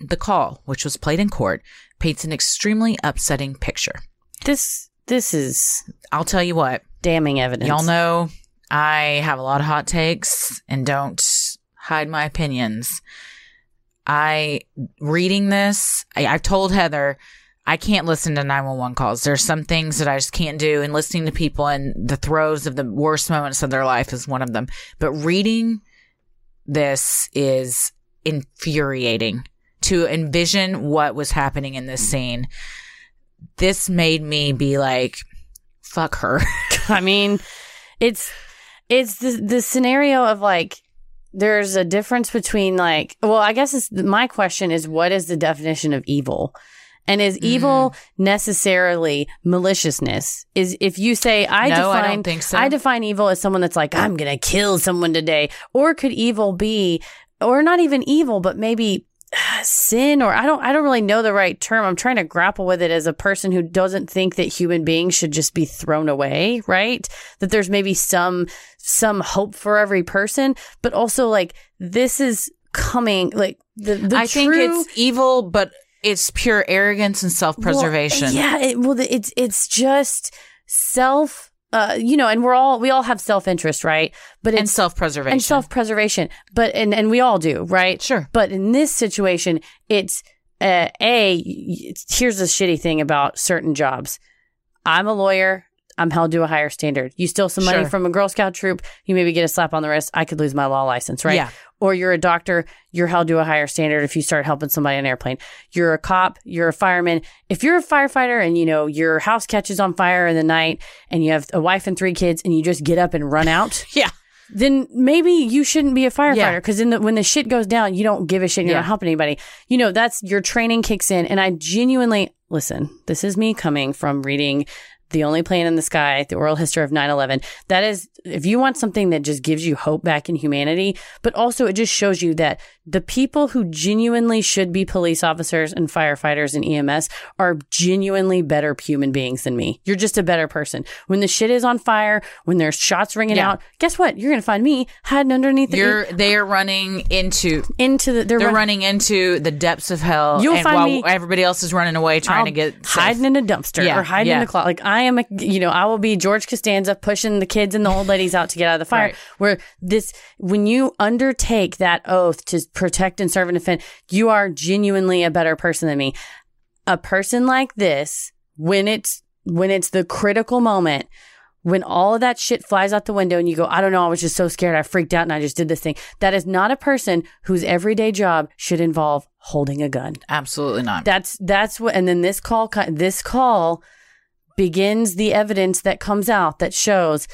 The call, which was played in court, paints an extremely upsetting picture. this this is I'll tell you what. damning evidence. Y'all know I have a lot of hot takes and don't hide my opinions. I reading this, I, I've told Heather I can't listen to 911 calls. There's some things that I just can't do and listening to people in the throes of the worst moments of their life is one of them. But reading this is infuriating to envision what was happening in this scene. This made me be like, fuck her. *laughs* I mean, it's it's the the scenario of like there's a difference between like well, I guess my question is what is the definition of evil? And is evil Mm-hmm. necessarily maliciousness? Is if you say I No, I define think so. I define evil as someone that's like I'm going to kill someone today or could evil be or not even evil but maybe sin or I don't I don't really know the right term. I'm trying to grapple with it as a person who doesn't think that human beings should just be thrown away, right? That there's maybe some some hope for every person, but also like this is coming like the, the I think it's evil, but it's pure arrogance and self preservation. well, yeah, it, well, it's it's just self. Uh, you know, and we're all we all have self interest, right? But And self preservation. and self preservation. But and and we all do, right? Sure. But in this situation, it's uh, a. It's, here's the shitty thing about certain jobs. I'm a lawyer. Um, I'm held to a higher standard. You steal some money Sure. from a Girl Scout troop, you maybe get a slap on the wrist. I could lose my law license, right? Yeah. Or you're a doctor, you're held to a higher standard if you start helping somebody on an airplane. You're a cop, you're a fireman. If you're a firefighter and you know your house catches on fire in the night and you have a wife and three kids and you just get up and run out, *laughs* Yeah. then maybe you shouldn't be a firefighter Yeah. because in the, when the shit goes down, you don't give a shit. and You're Yeah. not helping anybody. You know, that's your training kicks in. And I genuinely listen. This is me coming from reading the only plane in the sky, the oral history of 9-11. That is, if you want something that just gives you hope back in humanity, but also it just shows you that the people who genuinely should be police officers and firefighters and EMS are genuinely better human beings than me. You're just a better person. When the shit is on fire, when there's shots ringing Yeah. out, guess what? You're going to find me hiding underneath the You're they are running into into the they're, they're run- running into the depths of hell You'll and find while me- everybody else is running away trying I'll to get safe. hiding in a dumpster Yeah, or hiding in yeah. the closet. Like I am, a, you know, I will be George Costanza pushing the kids and the old ladies out to get out of the fire. Right. Where this, when you undertake that oath to protect and serve and defend, you are genuinely a better person than me. A person like this, when it's when it's the critical moment. When all of that shit flies out the window and you go, I don't know, I was just so scared. I freaked out and I just did this thing. That is not a person whose everyday job should involve holding a gun. Absolutely not. That's that's what, and then this call, this call begins the evidence that comes out that shows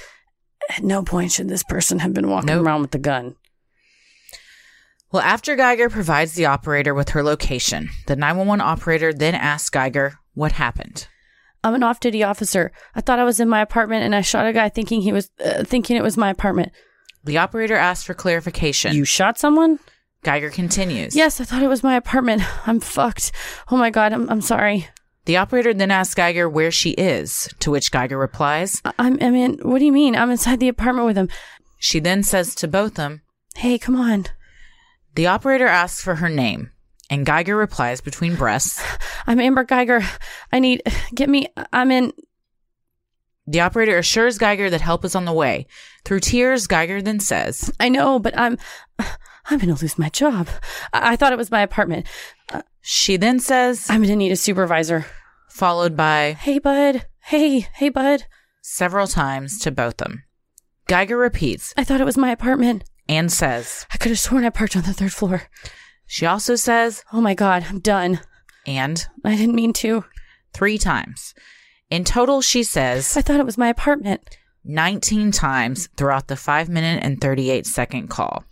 at no point should this person have been walking Nope. around with the gun. Well, after Guyger provides the operator with her location, the 911 operator then asks Guyger what happened. I'm an off-duty officer. I thought I was in my apartment, and I shot a guy thinking he was uh, thinking it was my apartment. The operator asks for clarification. You shot someone? Guyger continues. Yes, I thought it was my apartment. I'm fucked. Oh my god, I'm I'm sorry. The operator then asks Guyger where she is, to which Guyger replies. I'm I mean, what do you mean? I'm inside the apartment with him. She then says to Botham, Hey, come on. the operator asks for her name, and Guyger replies between breaths. *sighs* I'm Amber Guyger. I need get me. I'm in. The operator assures Guyger that help is on the way. Through tears, Guyger then says, I know, but I'm I'm gonna lose my job. I, I thought it was my apartment. Uh, she then says, I'm gonna need a supervisor. followed by Hey, bud. Hey, hey, bud. several times to both them. Guyger repeats I thought it was my apartment. and says, I could have sworn I parked on the third floor. she also says, Oh my god, I'm done. and I didn't mean to. three times. In total, she says I thought it was my apartment. 19 times throughout the 5 minute and 38 second call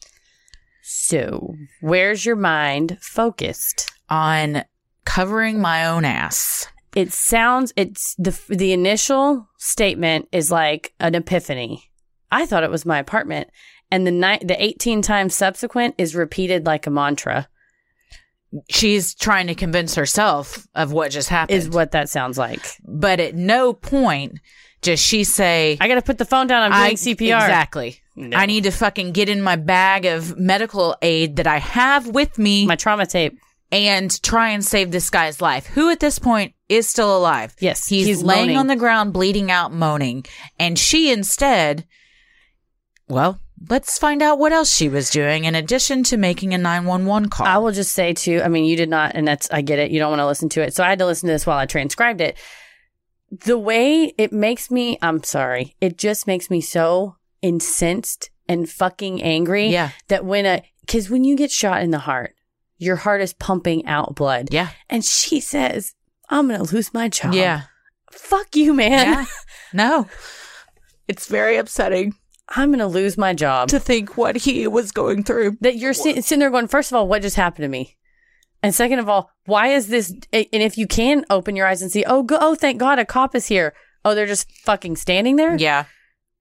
So, where's your mind focused? on covering my own ass. It sounds it's the the initial statement is like an epiphany. I thought it was my apartment, and the night the 18 times subsequent is repeated like a mantra. She's trying to convince herself of what just happened. Is what that sounds like. but at no point does she say, I got to put the phone down. I'm doing I- CPR. Exactly. No. I need to fucking get in my bag of medical aid that I have with me My trauma tape. and try and save this guy's life, who at this point is still alive. Yes, He's, he's laying moaning. on the ground, bleeding out, moaning. And she instead, well, let's find out what else she was doing in addition to making a 911 call. I will just say too. I mean, you did not, and that's I get it. You don't want to listen to it, so I had to listen to this while I transcribed it. The way it makes me, I'm sorry, it just makes me so incensed and fucking angry. Yeah. that when a because when you get shot in the heart, your heart is pumping out blood. yeah. and she says, "I'm gonna lose my job." Yeah. fuck you, man. Yeah. *laughs* No. It's very upsetting I'm gonna lose my job. to think what he was going through. that you're sit- sitting there going, first of all, what just happened to me? And second of all, why is this? And if you can open your eyes and see, oh, go, oh, thank God, a cop is here. Oh, they're just fucking standing there. Yeah.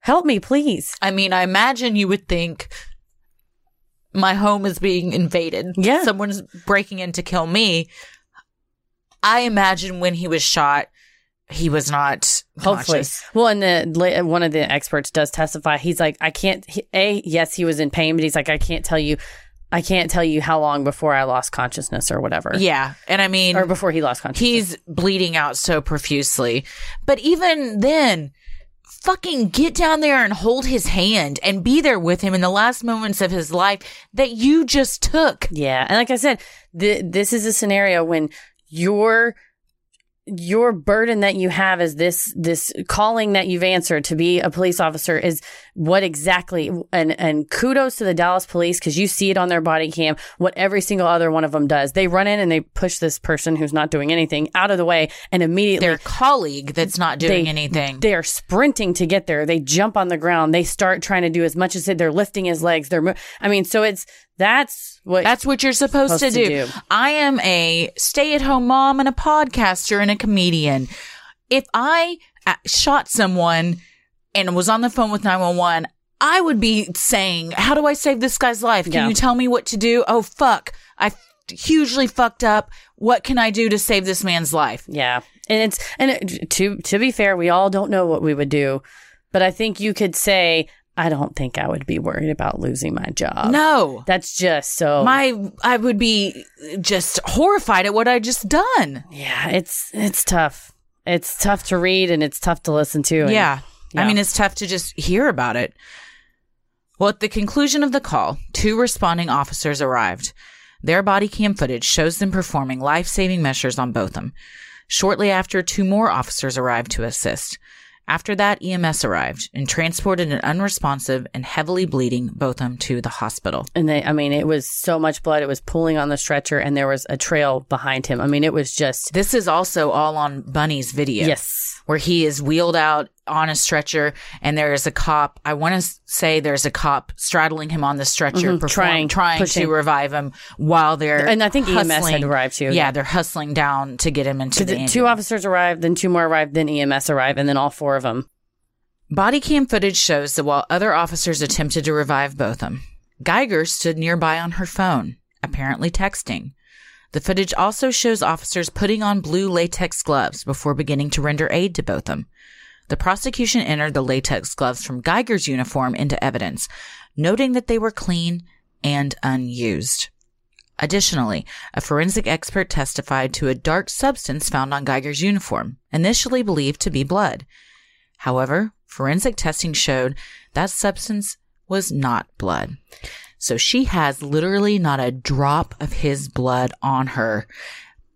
Help me, please. I mean, I imagine you would think my home is being invaded. Yeah. Someone's breaking in to kill me. I imagine when he was shot, he was not Hopefully. conscious. Well, and the one of the experts does testify. He's like, I can't. He, a yes, he was in pain, but he's like, I can't tell you. I can't tell you how long before I lost consciousness or whatever. Yeah. And I mean, Or before he lost consciousness. he's bleeding out so profusely. But even then, fucking get down there and hold his hand and be there with him in the last moments of his life that you just took. Yeah, and like I said, th- this is a scenario when your your burden that you have is this this calling that you've answered to be a police officer is what exactly and and kudos to the Dallas police because you see it on their body cam what every single other one of them does they run in and they push this person who's not doing anything out of the way and immediately Their colleague that's not doing They- anything. they are sprinting to get there. They jump on the ground. They start trying to do as much as they, they're lifting his legs. They're, I mean, so it's that's what That's what you're supposed, Supposed to, to do. do. I am a stay at home mom and a podcaster and a comedian. If I uh, shot someone and was on the phone with 911, I would be saying, How do I save this guy's life? Can Yeah. you tell me what to do? Oh, fuck. I hugely fucked up. What can I do to save this man's life? Yeah, and it's and it, to to be fair, we all don't know what we would do, but I think you could say, I don't think I would be worried about losing my job. no. that's just so My, I would be just horrified at what I just done. yeah. It's it's tough. It's tough to read and it's tough to listen to. and- Yeah. I mean, it's tough to just hear about it. Well, at the conclusion of the call, two responding officers arrived. Their body cam footage shows them performing life saving measures on Botham. Shortly after, two more officers arrived to assist. After that, EMS arrived and transported an unresponsive and heavily bleeding Botham to the hospital. and they, I mean, it was so much blood. It was pooling on the stretcher, and there was a trail behind him. I mean, it was just This is also all on Bunny's video. yes, where he is wheeled out on a stretcher and there is a cop. I want to say there's a cop straddling him on the stretcher, Mm-hmm. trying- trying pushing. to revive him while they're And I think EMS had arrived too. Yeah, they're hustling down to get him into the The two officers arrived, then two more arrived, then EMS arrived, and then all four of them. Body cam footage shows that while other officers attempted to revive Botham, Guyger stood nearby on her phone, apparently texting. The footage also shows officers putting on blue latex gloves before beginning to render aid to Botham. The prosecution entered the latex gloves from Guyger's uniform into evidence, noting that they were clean and unused. Additionally, a forensic expert testified to a dark substance found on Guyger's uniform, initially believed to be blood. However, forensic testing showed that substance was not blood. So she has literally not a drop of his blood on her,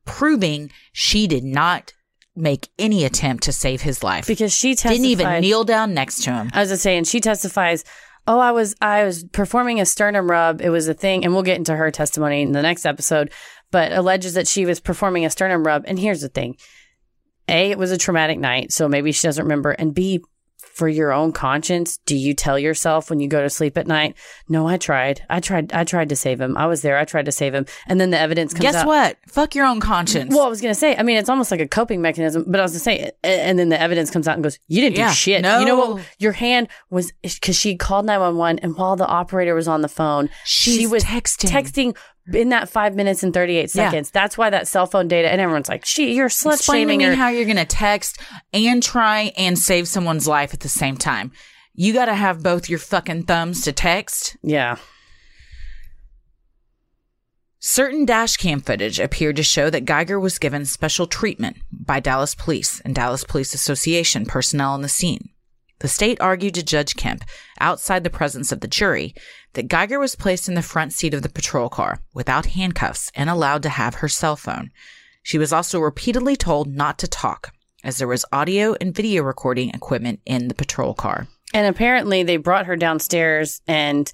proving she did not make any attempt to save his life. Because she testified. Didn't even kneel down next to him. I was just saying, she testifies. Oh, I was I was performing a sternum rub. It was a thing, and we'll get into her testimony in the next episode. But alleges that she was performing a sternum rub. And here's the thing: a, it was a traumatic night, so maybe she doesn't remember. And b, for your own conscience, do you tell yourself when you go to sleep at night, "No, I tried. I tried. I tried to save him. I was there. I tried to save him." And then the evidence comes out. Guess out. what? Fuck your own conscience. Well, I was gonna say, I mean, it's almost like a coping mechanism, but I was gonna say, and then the evidence comes out and goes, "You didn't Yeah, do shit." no. You know what? Your hand was because she called nine one one, and while the operator was on the phone, she was texting. texting in that five minutes and thirty eight Yeah. seconds. That's why that cell phone data, and everyone's like, "She, you're slut Explain to shaming me her." how you're going to text and try and save someone's life at the same time. You got to have both your fucking thumbs to text. yeah, Certain dash cam footage appeared to show that Guyger was given special treatment by Dallas Police and Dallas Police Association personnel on the scene. The state argued to Judge Kemp, outside the presence of the jury, that Guyger was placed in the front seat of the patrol car without handcuffs and allowed to have her cell phone. She was also repeatedly told not to talk, as there was audio and video recording equipment in the patrol car. and apparently they brought her downstairs, and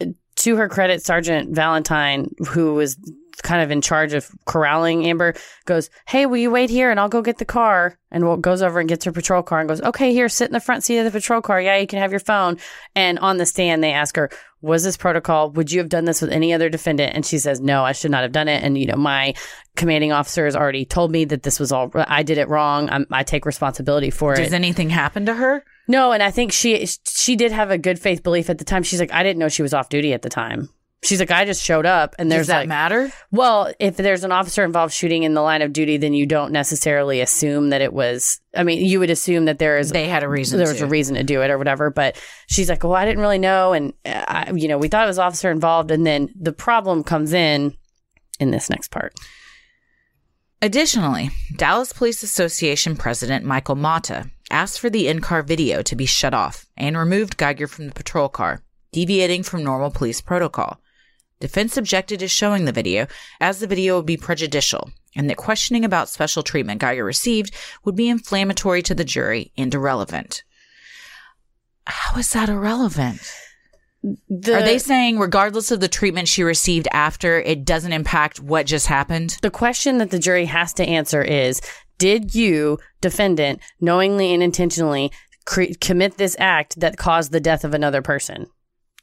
uh, to her credit, Sergeant Valentine, who was kind of in charge of corralling Amber, goes, "Hey, will you wait here, and I'll go get the car." And goes over and gets her patrol car and goes, "Okay, here, sit in the front seat of the patrol car. Yeah, you can have your phone." And on the stand, they ask her, "Was this protocol? Would you have done this with any other defendant?" And she says, "No, I should not have done it." And you know, my commanding officer has already told me that this was all I did it wrong. I'm, I take responsibility for it. Does anything happen to her? No, and I think she she did have a good faith belief at the time. She's like, I didn't know she was off duty at the time. She's like, I just showed up, and there's Does that like, matter? well, if there's an officer involved shooting in the line of duty, then you don't necessarily assume that it was. I mean, you would assume that there is They had a reason. there was a reason to do it or whatever. But she's like, well, I didn't really know, and uh, I, you know, we thought it was officer involved, and then the problem comes in in this next part. Additionally, Dallas Police Association President Michael Mata asked for the in car video to be shut off and removed Guyger from the patrol car, deviating from normal police protocol. Defense objected to showing the video, as the video would be prejudicial, and that questioning about special treatment Guyger received would be inflammatory to the jury and irrelevant. How is that irrelevant? The, Are they saying, regardless of the treatment she received after, it doesn't impact what just happened? the question that the jury has to answer is: Did you, defendant, knowingly and intentionally cre- commit this act that caused the death of another person?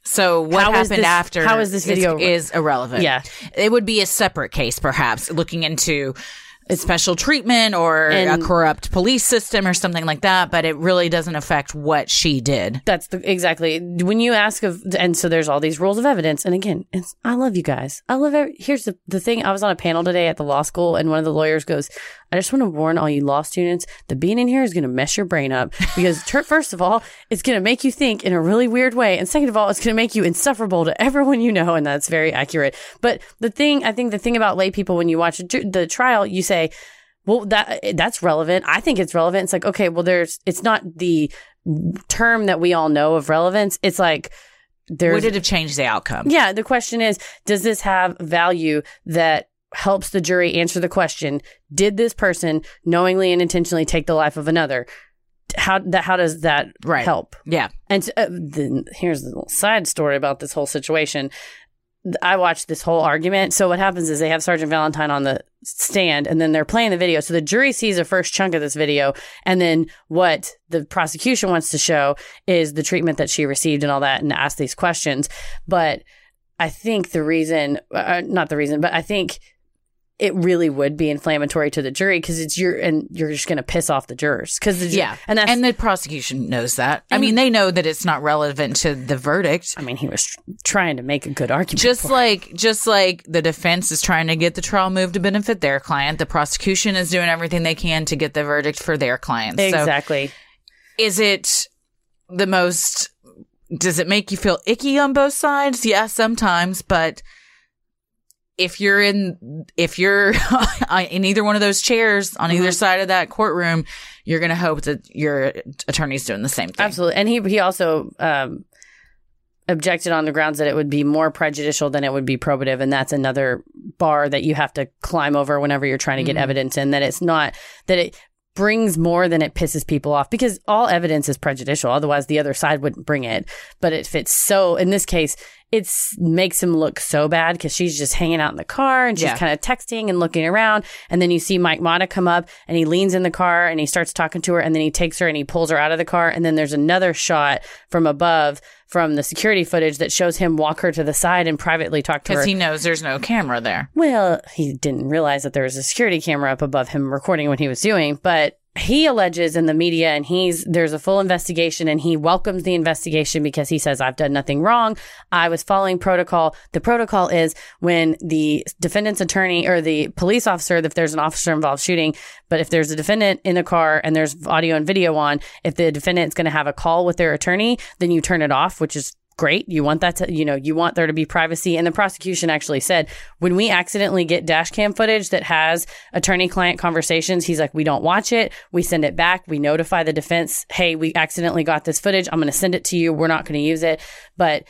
So what How happened this- after? how is this video- is, is irrelevant? Yeah. it would be a separate case, perhaps looking into special treatment or And- a corrupt police system or something like that. But it really doesn't affect what she did. That's the exactly when you ask of, and so there's all these rules of evidence. And again, it's, I love you guys. I love. Every, here's the the thing. I was on a panel today at the law school, and one of the lawyers goes, "I just want to warn all you law students that being in here is going to mess your brain up *laughs* because first of all, it's going to make you think in a really weird way, and second of all, it's going to make you insufferable to everyone you know, and that's very accurate. But the thing, I think, the thing about lay people when you watch the trial, you say." well that eh, that's relevant i think it's relevant it's like okay well there's it's not the term that we all know of relevance it's like there's Would it have changed the outcome? yeah the question is does this have value that helps the jury answer the question did this person knowingly and intentionally take the life of another how that how does that Right. help Yeah. and uh, then here's the little side story about this whole situation. I watched this whole argument. So what happens is they have Sergeant Valentine on the stand and then they're playing the video. So the jury sees a first chunk of this video and then what the prosecution wants to show is the treatment that she received and all that and ask these questions. But I think the reason, uh, not the reason, but I think it really would be inflammatory to the jury because it's your, and you're just going to piss off the jurors. Cause ju- Yeah. and that's, and the prosecution knows that. I mean, they know that it's not relevant to the verdict. I mean, he was tr- trying to make a good argument. Just like just like the defense is trying to get the trial moved to benefit their client, the prosecution is doing everything they can to get the verdict for their clients. So Exactly. is it the most does it make you feel icky on both sides yeah sometimes but if you're in if you're *laughs* in either one of those chairs on Mm-hmm. either side of that courtroom you're going to hope that your attorney's doing the same thing Absolutely. And he he also um, objected on the grounds that it would be more prejudicial than it would be probative, and that's another bar that you have to climb over whenever you're trying to get evidence in. That it's not that it brings more than it pisses people off because all evidence is prejudicial. Otherwise, the other side wouldn't bring it. But if it's so, in this case, it makes him look so bad because she's just hanging out in the car and she's Yeah. kind of texting and looking around. And then you see Mike Mata come up and he leans in the car and he starts talking to her and then he takes her and he pulls her out of the car. And then there's another shot from above from the security footage that shows him walk her to the side and privately talk to her. because he knows there's no camera there Well, he didn't realize that there was a security camera up above him recording what he was doing, but he alleges in the media and he's there's a full investigation and he welcomes the investigation because he says I've done nothing wrong. I was following protocol. The protocol is when the defendant's attorney or the police officer if there's an officer involved shooting, but if there's a defendant in the car and there's audio and video on, if the defendant's going to have a call with their attorney, then you turn it off, which is great. You want that to, you know, you want there to be privacy. And the prosecution actually said when we accidentally get dash cam footage that has attorney client conversations, he's like, we don't watch it. We send it back. We notify the defense, hey, we accidentally got this footage. I'm going to send it to you. We're not going to use it. But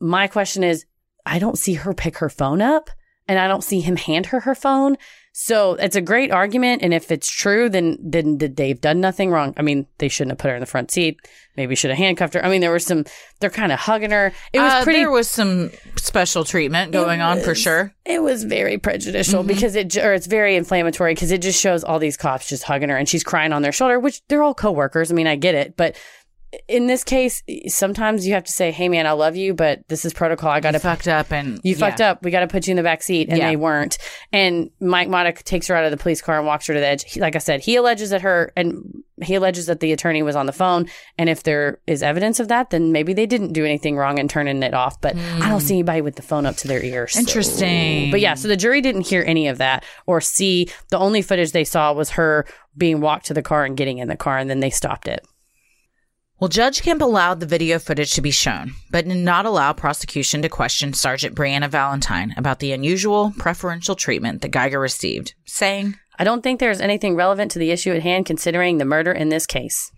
my question is, I don't see her pick her phone up and I don't see him hand her her phone. So it's a great argument, and if it's true, then then they've done nothing wrong? I mean, they shouldn't have put her in the front seat. Maybe should have handcuffed her. I mean, there was some. They're kind of hugging her. It was Uh, pretty. there was some special treatment going on for sure it was very prejudicial because it or it's very inflammatory because it just shows all these cops just hugging her and she's crying on their shoulder, which they're all coworkers. I mean, I get it, but in this case, sometimes you have to say, "Hey, man, I love you, but this is protocol. I got to fucked up and you fucked up. We got to put you in the back seat. And Yeah. they weren't. And Mike Mata takes her out of the police car and walks her to the edge. He, like I said, he alleges that her, and he alleges that the attorney was on the phone. And if there is evidence of that, then maybe they didn't do anything wrong in turning it off. But I don't see anybody with the phone up to their ear. so- Interesting. But yeah, so the jury didn't hear any of that or see. The only footage they saw was her being walked to the car and getting in the car, and then they stopped it. Well, Judge Kemp allowed the video footage to be shown, but did not allow prosecution to question Sergeant Brianna Valentine about the unusual preferential treatment that Guyger received, saying, I don't think there's anything relevant to the issue at hand considering the murder in this case.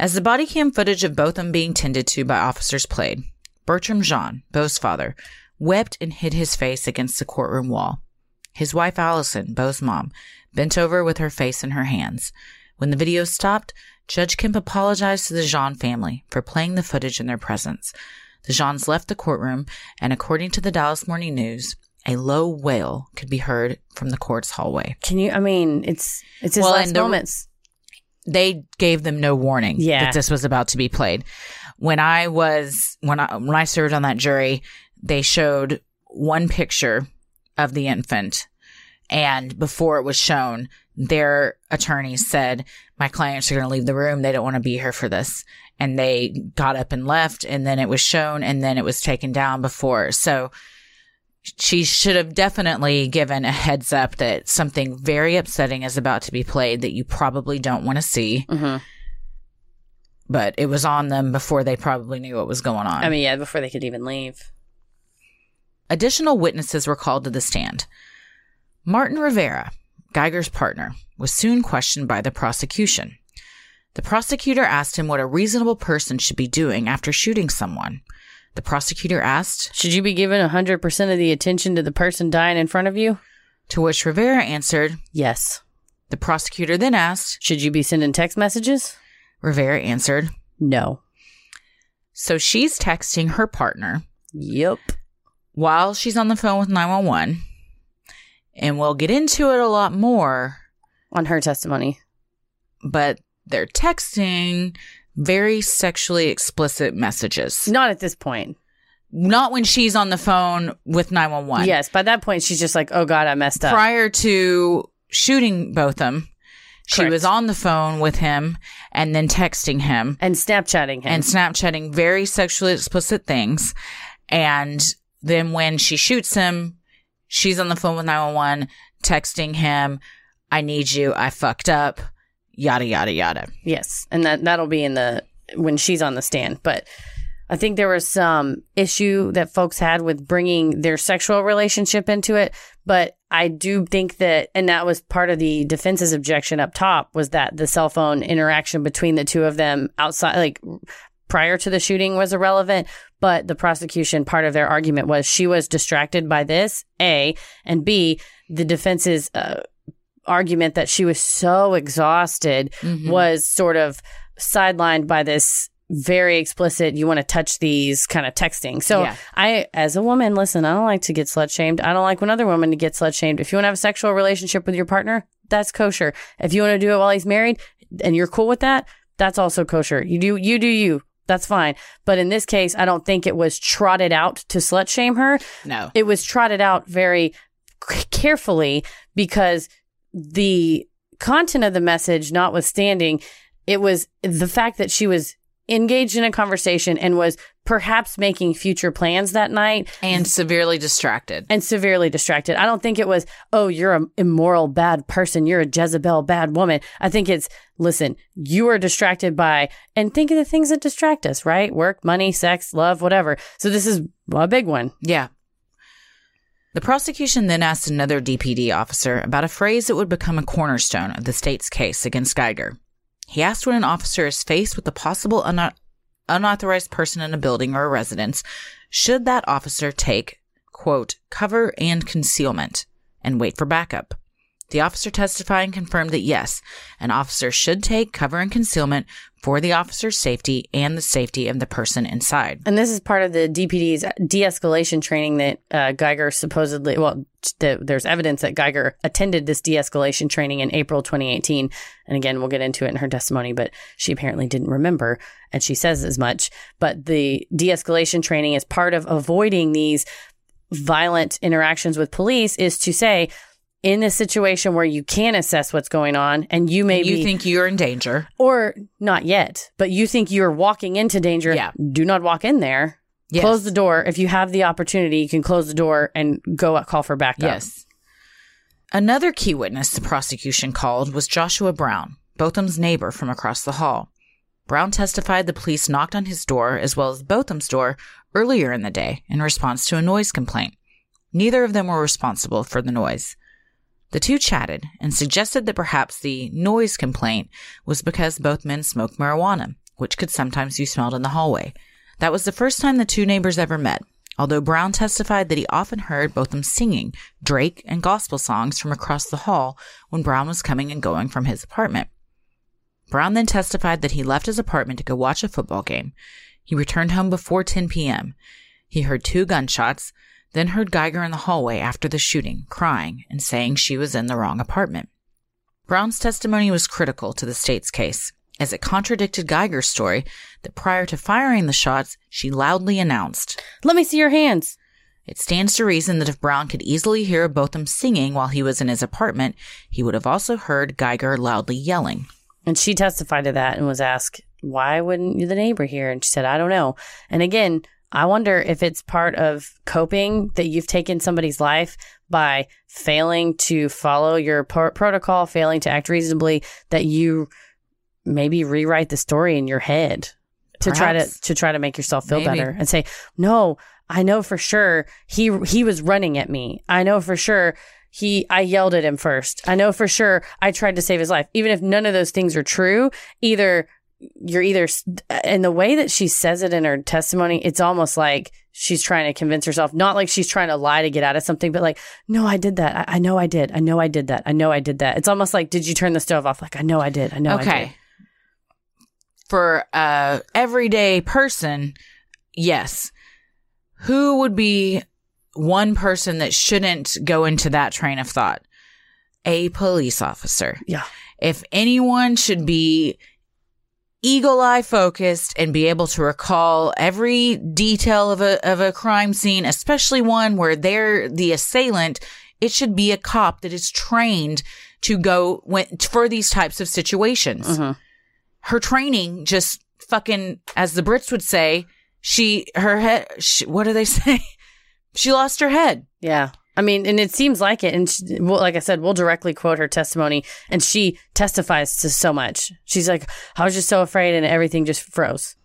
As the body cam footage of Botham being tended to by officers played, Bertrum Jean, Beau's father, wept and hid his face against the courtroom wall. His wife Allison, Beau's mom, bent over with her face in her hands. When the video stopped, Judge Kemp apologized to the Jean family for playing the footage in their presence. The Jeans left the courtroom, and according to the Dallas Morning News, a low wail could be heard from the court's hallway. Can you? I mean, it's it's his Well, last the- moments. they gave them no warning Yeah. that this was about to be played. When I was when I when I served on that jury, they showed one picture of the infant and before it was shown, their attorney said, "My clients are going to leave the room. They don't want to be here for this." And they got up and left and then it was shown and then it was taken down before. So she should have definitely given a heads up that something very upsetting is about to be played that you probably don't want to see. Mhm. But it was on them before they probably knew what was going on. I mean, yeah, before they could even leave. Additional witnesses were called to the stand. Martin Rivera, Guyger's partner, was soon questioned by the prosecution. The prosecutor asked him what a reasonable person should be doing after shooting someone. The prosecutor asked, Should you be giving 100% of the attention to the person dying in front of you? to which Rivera answered. Yes. The prosecutor then asked. Should you be sending text messages? Rivera answered. No. So she's texting her partner Yep. while she's on the phone with 911. And we'll get into it a lot more, On her testimony. but they're texting very sexually explicit messages. Not at this point. Not when she's on the phone with 911. Yes, by that point, she's just like, oh God, I messed up. Prior to shooting Botham, she Correct. was on the phone with him and then texting him. and Snapchatting him. and Snapchatting very sexually explicit things. And then when she shoots him, she's on the phone with 911, texting him, I need you, I fucked up, yada, yada, yada. Yes, and that that'll be in the when she's on the stand. But I think there was some issue that folks had with bringing their sexual relationship into it. But I do think that, and that was part of the defense's objection up top, was that the cell phone interaction between the two of them outside, like prior to the shooting, was irrelevant. But the prosecution, part of their argument was she was distracted by this, A, and B, the defense's uh, argument that she was so exhausted was sort of sidelined by this very explicit you want to touch these kind of texting. So Yeah. i as a woman listen i don't like to get slut shamed i don't like when other women get slut shamed if you want to have a sexual relationship with your partner that's kosher. If you want to do it while he's married and you're cool with that that's also kosher. You do you do you that's fine but in this case i don't think it was trotted out to slut shame her No. it was trotted out very carefully because the content of the message notwithstanding it was the fact that she was engaged in a conversation and was perhaps making future plans that night And severely distracted. and severely distracted. I don't think it was, oh, you're an immoral, bad person. You're a Jezebel, bad woman. I think it's, listen, you are distracted by, and think of the things that distract us, right? Work, money, sex, love, whatever. So this is a big one. Yeah. The prosecution then asked another DPD officer about a phrase that would become a cornerstone of the state's case against Guyger. He asked when an officer is faced with a possible un- unauthorized person in a building or a residence, should that officer take, quote, cover and concealment and wait for backup? The officer testifying confirmed that yes, an officer should take cover and concealment for the officer's safety and the safety of the person inside. And this is part of the DPD's de escalation training that uh, Guyger supposedly, well, the, there's evidence that Guyger attended this de escalation training in April 2018. And again, we'll get into it in her testimony, but she apparently didn't remember. And she says as much. But the de escalation training is part of avoiding these violent interactions with police is to say, in a situation where you can assess what's going on and you may you be think you're in danger. or not yet, but you think you're walking into danger, Yeah. do not walk in there. Yes. Close the door. If you have the opportunity, you can close the door and go call for backup. Yes. Another key witness the prosecution called was Joshua Brown, Botham's neighbor from across the hall. Brown testified the police knocked on his door as well as Botham's door earlier in the day in response to a noise complaint. Neither of them were responsible for the noise. The two chatted and suggested that perhaps the noise complaint was because both men smoked marijuana, which could sometimes be smelled in the hallway. That was the first time the two neighbors ever met, although Brown testified that he often heard Botham singing Drake and gospel songs from across the hall when Brown was coming and going from his apartment. Brown then testified that he left his apartment to go watch a football game. He returned home before 10 p.m. He heard two gunshots, then heard Guyger in the hallway after the shooting, crying and saying she was in the wrong apartment. Brown's testimony was critical to the state's case, as it contradicted Guyger's story that prior to firing the shots, she loudly announced, Let me see your hands. It stands to reason that if Brown could easily hear Botham singing while he was in his apartment, he would have also heard Guyger loudly yelling. And she testified to that and was asked, why wouldn't you the neighbor hear? And she said, I don't know. And again, I wonder if it's part of coping that you've taken somebody's life by failing to follow your pro- protocol, failing to act reasonably, that you maybe rewrite the story in your head to try to to try to make yourself feel Maybe. better and say, "No, I know for sure he he was running at me. I know for sure he I yelled at him first. I know for sure I tried to save his life. Even if none of those things are true, either you're either and the way that she says it in her testimony, it's almost like she's trying to convince herself, not like she's trying to lie to get out of something, but like, no, I did that. I, I know I did. I know I did that. I know I did that. It's almost like, did you turn the stove off? Like, I know I did. I know I did. okay. For a everyday person, yes. Who would be one person that shouldn't go into that train of thought? A police officer. Yeah. If anyone should be eagle eye focused and be able to recall every detail of a of a crime scene, especially one where they're the assailant, it should be a cop that is trained to go when, for these types of situations. Mhm. Her training just fucking, as the Brits would say, she her head. She, what do they *laughs* say? she lost her head. Yeah. I mean, and it seems like it. And she, well, like I said, we'll directly quote her testimony, and she testifies to so much. She's like, I was just so afraid, and everything just froze.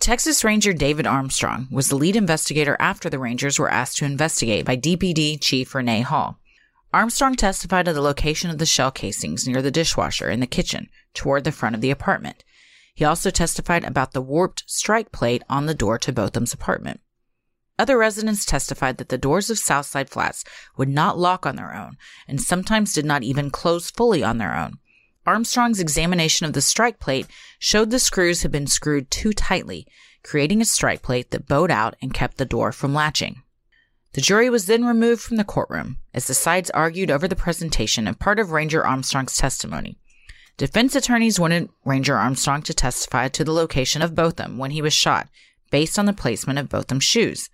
Texas Ranger David Armstrong was the lead investigator after the Rangers were asked to investigate by DPD Chief Renee Hall. Armstrong testified to the location of the shell casings near the dishwasher in the kitchen toward the front of the apartment. He also testified about the warped strike plate on the door to Botham's apartment. Other residents testified that the doors of Southside Flats would not lock on their own and sometimes did not even close fully on their own. Armstrong's examination of the strike plate showed the screws had been screwed too tightly, creating a strike plate that bowed out and kept the door from latching. The jury was then removed from the courtroom as the sides argued over the presentation of part of Ranger Armstrong's testimony. Defense attorneys wanted Ranger Armstrong to testify to the location of Botham when he was shot, based on the placement of Botham's shoes.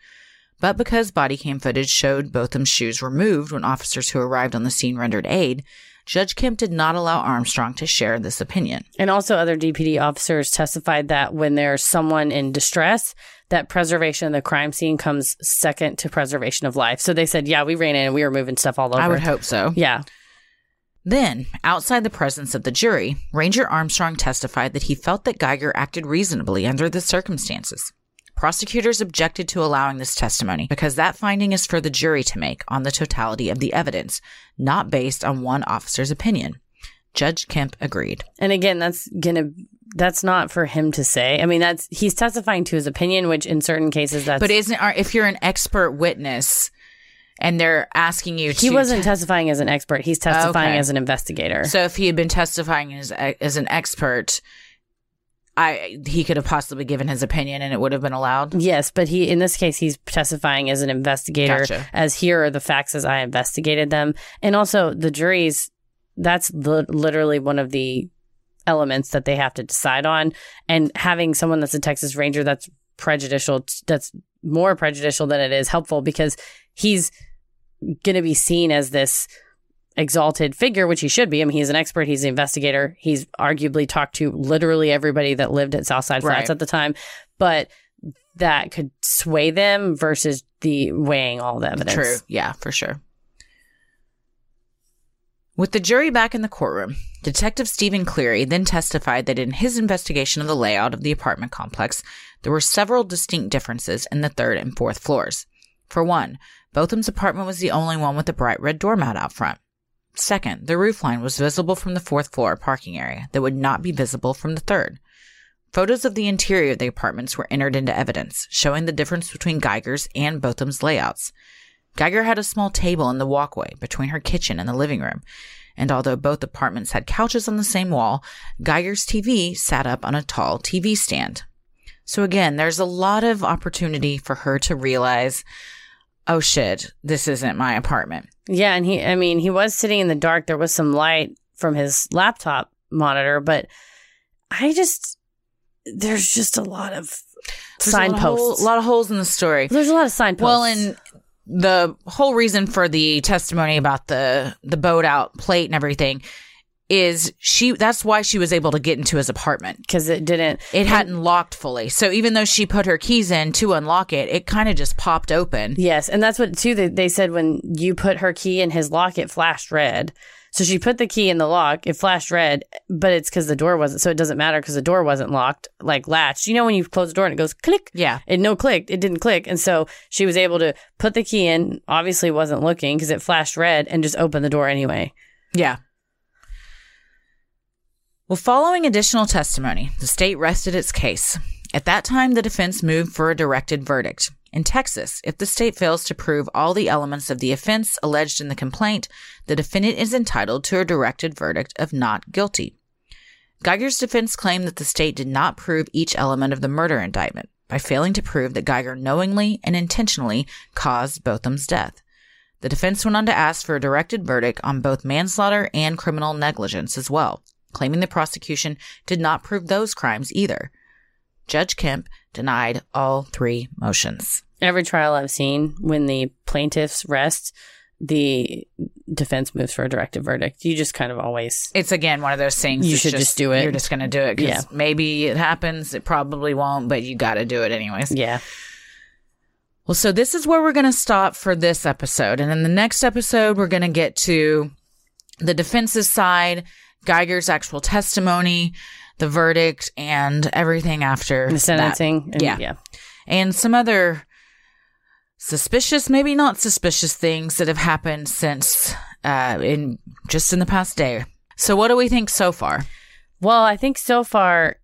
But because body cam footage showed Botham's shoes removed when officers who arrived on the scene rendered aid, Judge Kemp did not allow Armstrong to share this opinion. And also, other DPD officers testified that when there's someone in distress, that preservation of the crime scene comes second to preservation of life. So they said, yeah, we ran in and we were moving stuff all over. I would hope so. Yeah. Then, outside the presence of the jury, Ranger Armstrong testified that he felt that Guyger acted reasonably under the circumstances. Prosecutors objected to allowing this testimony because that finding is for the jury to make on the totality of the evidence, not based on one officer's opinion. Judge Kemp agreed. And again, that's gonna that's not for him to say. I mean, that's he's testifying to his opinion, which in certain cases that's But isn't if you're an expert witness and they're asking you he wasn't testifying as an expert. He's testifying Okay. as an investigator. So if he had been testifying as as an expert, I he could have possibly given his opinion and it would have been allowed. Yes, but he in this case he's testifying as an investigator Gotcha. as here are the facts as I investigated them. And also the jury's that's li- literally one of the elements that they have to decide on and having someone that's a Texas Ranger that's prejudicial that's more prejudicial than it is helpful because he's going to be seen as this exalted figure, which he should be. I mean, he's an expert, he's an investigator. He's arguably talked to literally everybody that lived at Southside Flats Right. at the time, but that could sway them versus the weighing all the evidence. True. Yeah, for sure. With the jury back in the courtroom, Detective Stephen Cleary then testified that in his investigation of the layout of the apartment complex, there were several distinct differences in the third and fourth floors. For one, Botham's apartment was the only one with a bright red doormat out front. Second, the roofline was visible from the fourth floor parking area that would not be visible from the third. Photos of the interior of the apartments were entered into evidence, showing the difference between Guyger's and Botham's layouts. Guyger had a small table in the walkway between her kitchen and the living room, and although both apartments had couches on the same wall, Guyger's TV sat up on a tall TV stand. So again, there's a lot of opportunity for her to realize, oh shit, this isn't my apartment. Yeah, and he I mean, he was sitting in the dark. There was some light from his laptop monitor, but I just there's just a lot of There's a lot of signposts. a lot of holes in the story. There's a lot of signposts. Well, and the whole reason for the testimony about the the boat out plate and everything is she that's why she was able to get into his apartment. because it didn't It hadn't locked fully. So even though she put her keys in to unlock it, it kind of just popped open. Yes, and that's what too. They, they said when you put her key in his lock, it flashed red. So she put the key in the lock, it flashed red, but it's because the door wasn't. So it doesn't matter because the door wasn't locked, like latched. You know when you close the door and it goes click. Yeah. It no clicked. It didn't click, and so she was able to put the key in. Obviously, wasn't looking because it flashed red, and just open the door anyway. Yeah. Well, following additional testimony, the state rested its case. At that time, the defense moved for a directed verdict. In Texas, if the state fails to prove all the elements of the offense alleged in the complaint, the defendant is entitled to a directed verdict of not guilty. Guyger's defense claimed that the state did not prove each element of the murder indictment by failing to prove that Guyger knowingly and intentionally caused Botham's death. The defense went on to ask for a directed verdict on both manslaughter and criminal negligence as well, claiming the prosecution did not prove those crimes either. Judge Kemp denied all three motions. Every trial I've seen, when the plaintiffs rest, the defense moves for a directed verdict. You just kind of always It's again one of those things. You should just do it. You're just going to do it because Yeah. maybe it happens. It probably won't, but you got to do it anyways. yeah. Well, so this is where we're going to stop for this episode. And in the next episode, we're going to get to the defense's side, Guyger's actual testimony, the verdict, and everything after The that. sentencing. and- Yeah. yeah. And some other suspicious, maybe not suspicious things that have happened since, uh, in just in the past day. So, what do we think so far? Well, I think so far,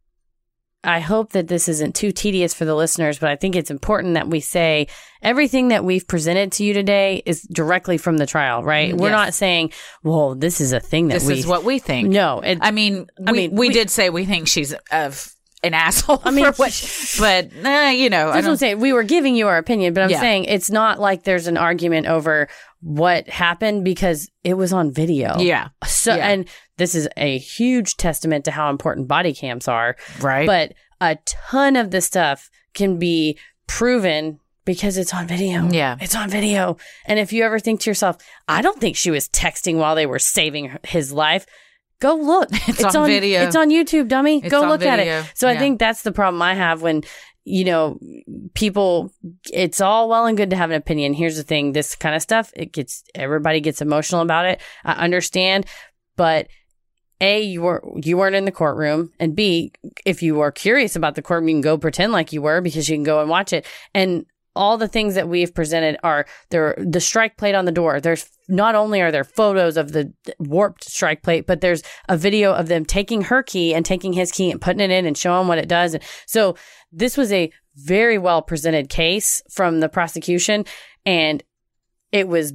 I hope that this isn't too tedious for the listeners, but I think it's important that we say everything that we've presented to you today is directly from the trial, right? We're not saying, well, this is a thing that This we. is what we think. No, it, I mean, I we, mean, we, we- did say we think she's of an asshole. I mean, *laughs* for what, but uh, you know, I That's what I'm don't, saying. We were giving you our opinion, but I'm Yeah. saying it's not like there's an argument over what happened because it was on video. yeah, So, Yeah. and this is a huge testament to how important body cams are. right. But a ton of the stuff can be proven because it's on video. Yeah. It's on video. And if you ever think to yourself, I don't think she was texting while they were saving his life. Go look. *laughs* It's on video. It's on YouTube, dummy. It's Go on look at it. So I think that's the problem I have when, you know, people, it's all well and good to have an opinion. Here's the thing this kind of stuff, it gets, everybody gets emotional about it. I understand. But a you were you weren't in the courtroom and b if you are curious about the courtroom you can go pretend like you were because you can go and watch it. And all the things that we've presented are there the strike plate on the door. There's not only are there photos of the warped strike plate but there's a video of them taking her key and taking his key and putting it in and showing what it does. So this was a very well presented case from the prosecution and it was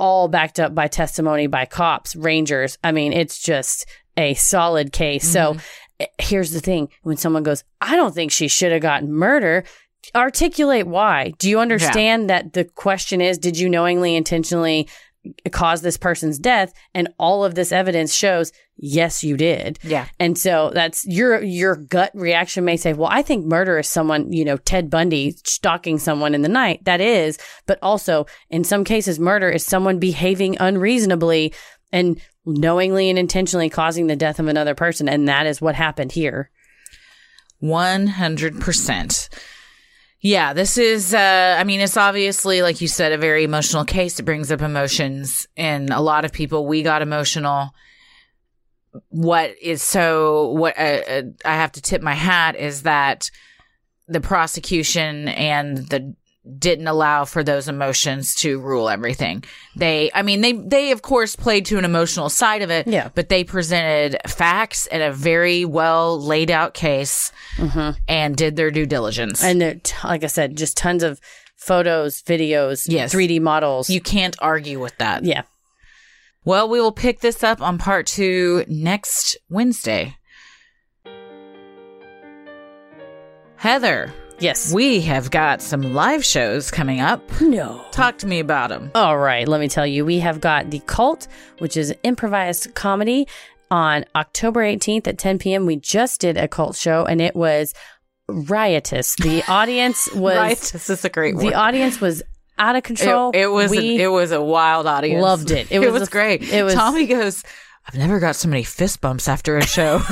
all backed up by testimony by cops, rangers. I mean, it's just a solid case. So eh, here's the thing when someone goes, I don't think she should have gotten murder, articulate why. Do you understand that the question is, did you knowingly, intentionally cause this person's death? And all of this evidence shows, yes, you did. yeah, And so that's your your gut reaction may say, well, I think murder is someone, you know, Ted Bundy stalking someone in the night. That is, but also in some cases, murder is someone behaving unreasonably and knowingly and intentionally causing the death of another person. And that is what happened here. 100%. Yeah, this is, uh, I mean, it's obviously, like you said, a very emotional case. It brings up emotions in a lot of people. We got emotional. What is so, what uh, uh, I have to tip my hat is that the prosecution and the didn't allow for those emotions to rule everything. They, I mean, they, they of course played to an emotional side of it. Yeah. But they presented facts and a very well laid out case mm-hmm. and did their due diligence. And there, like I said, just tons of photos, videos, Yes. 3D models. you can't argue with that. yeah. Well, we will pick this up on part two next Wednesday. Heather, Yes. we have got some live shows coming up. no. Talk to me about them. All right, let me tell you, we have got The Cult, which is improvised comedy on October 18th at 10 p.m. We just did a cult show and it was riotous. The *laughs* audience was this is a great the audience was out of control. It, it was we it was a wild audience. loved it. It *laughs* It was was, a- great. it was- Tommy goes, I've never got so many fist bumps after a show. *laughs*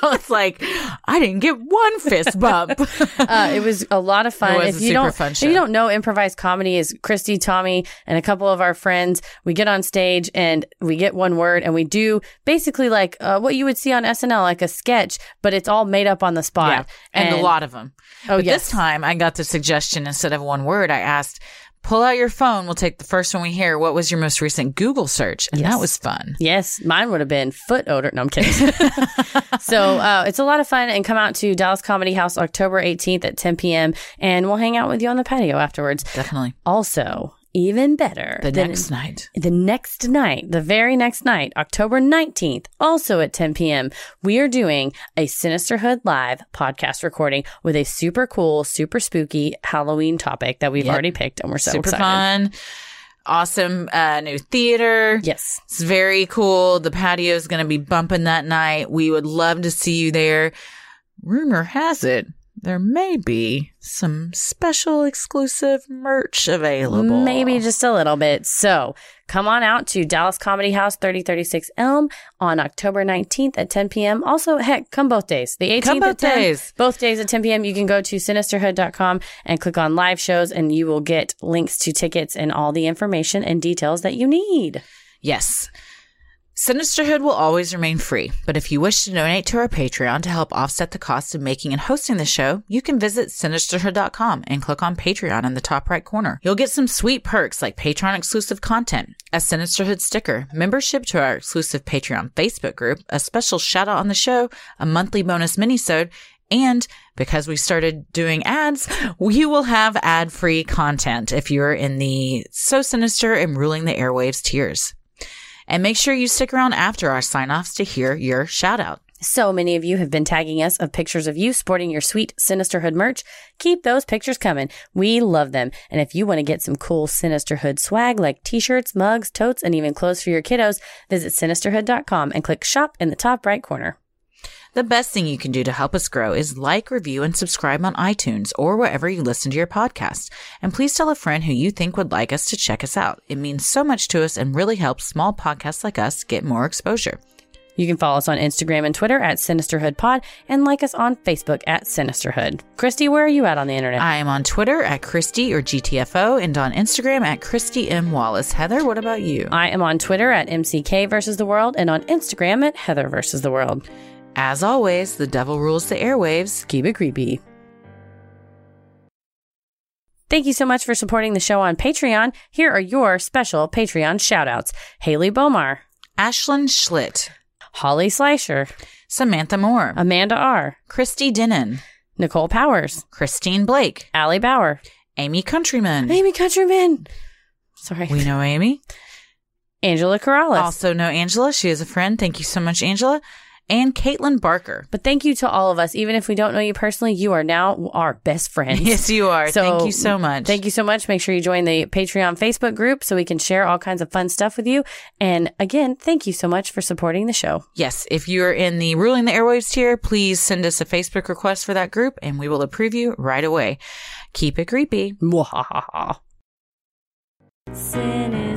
*laughs* I was like, I didn't get one fist bump. *laughs* uh, it was a lot of fun. It was if a you super don't, fun if you don't know, improvised comedy is Christy, Tommy, and a couple of our friends. We get on stage and we get one word and we do basically like uh, what you would see on SNL, like a sketch, but it's all made up on the spot. yeah, and, a lot of them. Oh, but yes. this time I got the suggestion instead of one word, I asked, pull out your phone. We'll take the first one we hear. What was your most recent Google search? And Yes. that was fun. Yes, mine would have been foot odor. No, I'm kidding. *laughs* so uh, it's a lot of fun and come out to Dallas Comedy House October 18th at 10 p.m. and we'll hang out with you on the patio afterwards. Definitely. Also, even better, The next night. the next night, the very next night, October 19th, also at 10 p.m., we are doing a Sinisterhood Live podcast recording with a super cool, super spooky Halloween topic that we've Yep. already picked and we're so Super excited. fun. Awesome uh, new theater. Yes. It's very cool. The patio is going to be bumping that night. We would love to see you there. Rumor has it there may be some special exclusive merch available. Maybe just a little bit. So come on out to Dallas Comedy House, 3036 Elm on October 19th at 10 p.m. Also, heck, come both days. The 18th Come both 10, days. Both days at 10 p.m. You can go to sinisterhood.com and click on live shows and you will get links to tickets and all the information and details that you need. Yes. Sinisterhood will always remain free, but if you wish to donate to our Patreon to help offset the cost of making and hosting the show, you can visit sinisterhood.com and click on Patreon in the top right corner. You'll get some sweet perks like Patreon exclusive content, a Sinisterhood sticker, membership to our exclusive Patreon Facebook group, a special shout out on the show, a monthly bonus minisode, and because we started doing ads, you will have ad free content if you're in the So Sinister and Ruling the Airwaves tiers. And make sure you stick around after our sign offs to hear your shout out. So many of you have been tagging us of pictures of you sporting your sweet Sinisterhood merch. Keep those pictures coming. We love them. And if you want to get some cool Sinisterhood swag like t-shirts, mugs, totes, and even clothes for your kiddos, visit sinisterhood.com and click shop in the top right corner. The best thing you can do to help us grow is like, review, and subscribe on iTunes or wherever you listen to your podcast. And please tell a friend who you think would like us to check us out. It means so much to us and really helps small podcasts like us get more exposure. You can follow us on Instagram and Twitter at SinisterhoodPod and like us on Facebook at Sinisterhood. Christy, where are you at on the internet? I am on Twitter at Christy or GTFO and on Instagram at Christy M. Wallace. Heather, what about you? I am on Twitter at MCK versus the world and on Instagram at Heather versus the world. As always, the devil rules the airwaves. Keep it creepy. Thank you so much for supporting the show on Patreon. Here are your special Patreon shoutouts Haley Bomar, Ashlyn Schlitt, Holly Slicer, Samantha Moore, Amanda R., Christy Dinnan, Nicole Powers, Christine Blake, Allie Bauer, Amy Countryman. Amy Countryman. Sorry. We know Amy. Angela Corrales. Also know Angela. She is a friend. Thank you so much, Angela. And Caitlin Barker. But thank you to all of us. Even if we don't know you personally, you are now our best friends. Yes, you are. So, Thank you so much. Thank you so much. Make sure you join the Patreon Facebook group so we can share all kinds of fun stuff with you. And again, thank you so much for supporting the show. Yes, if you're in the Ruling the Airwaves tier, please send us a Facebook request for that group and we will approve you right away. Keep it creepy. Mwahaha. Sinister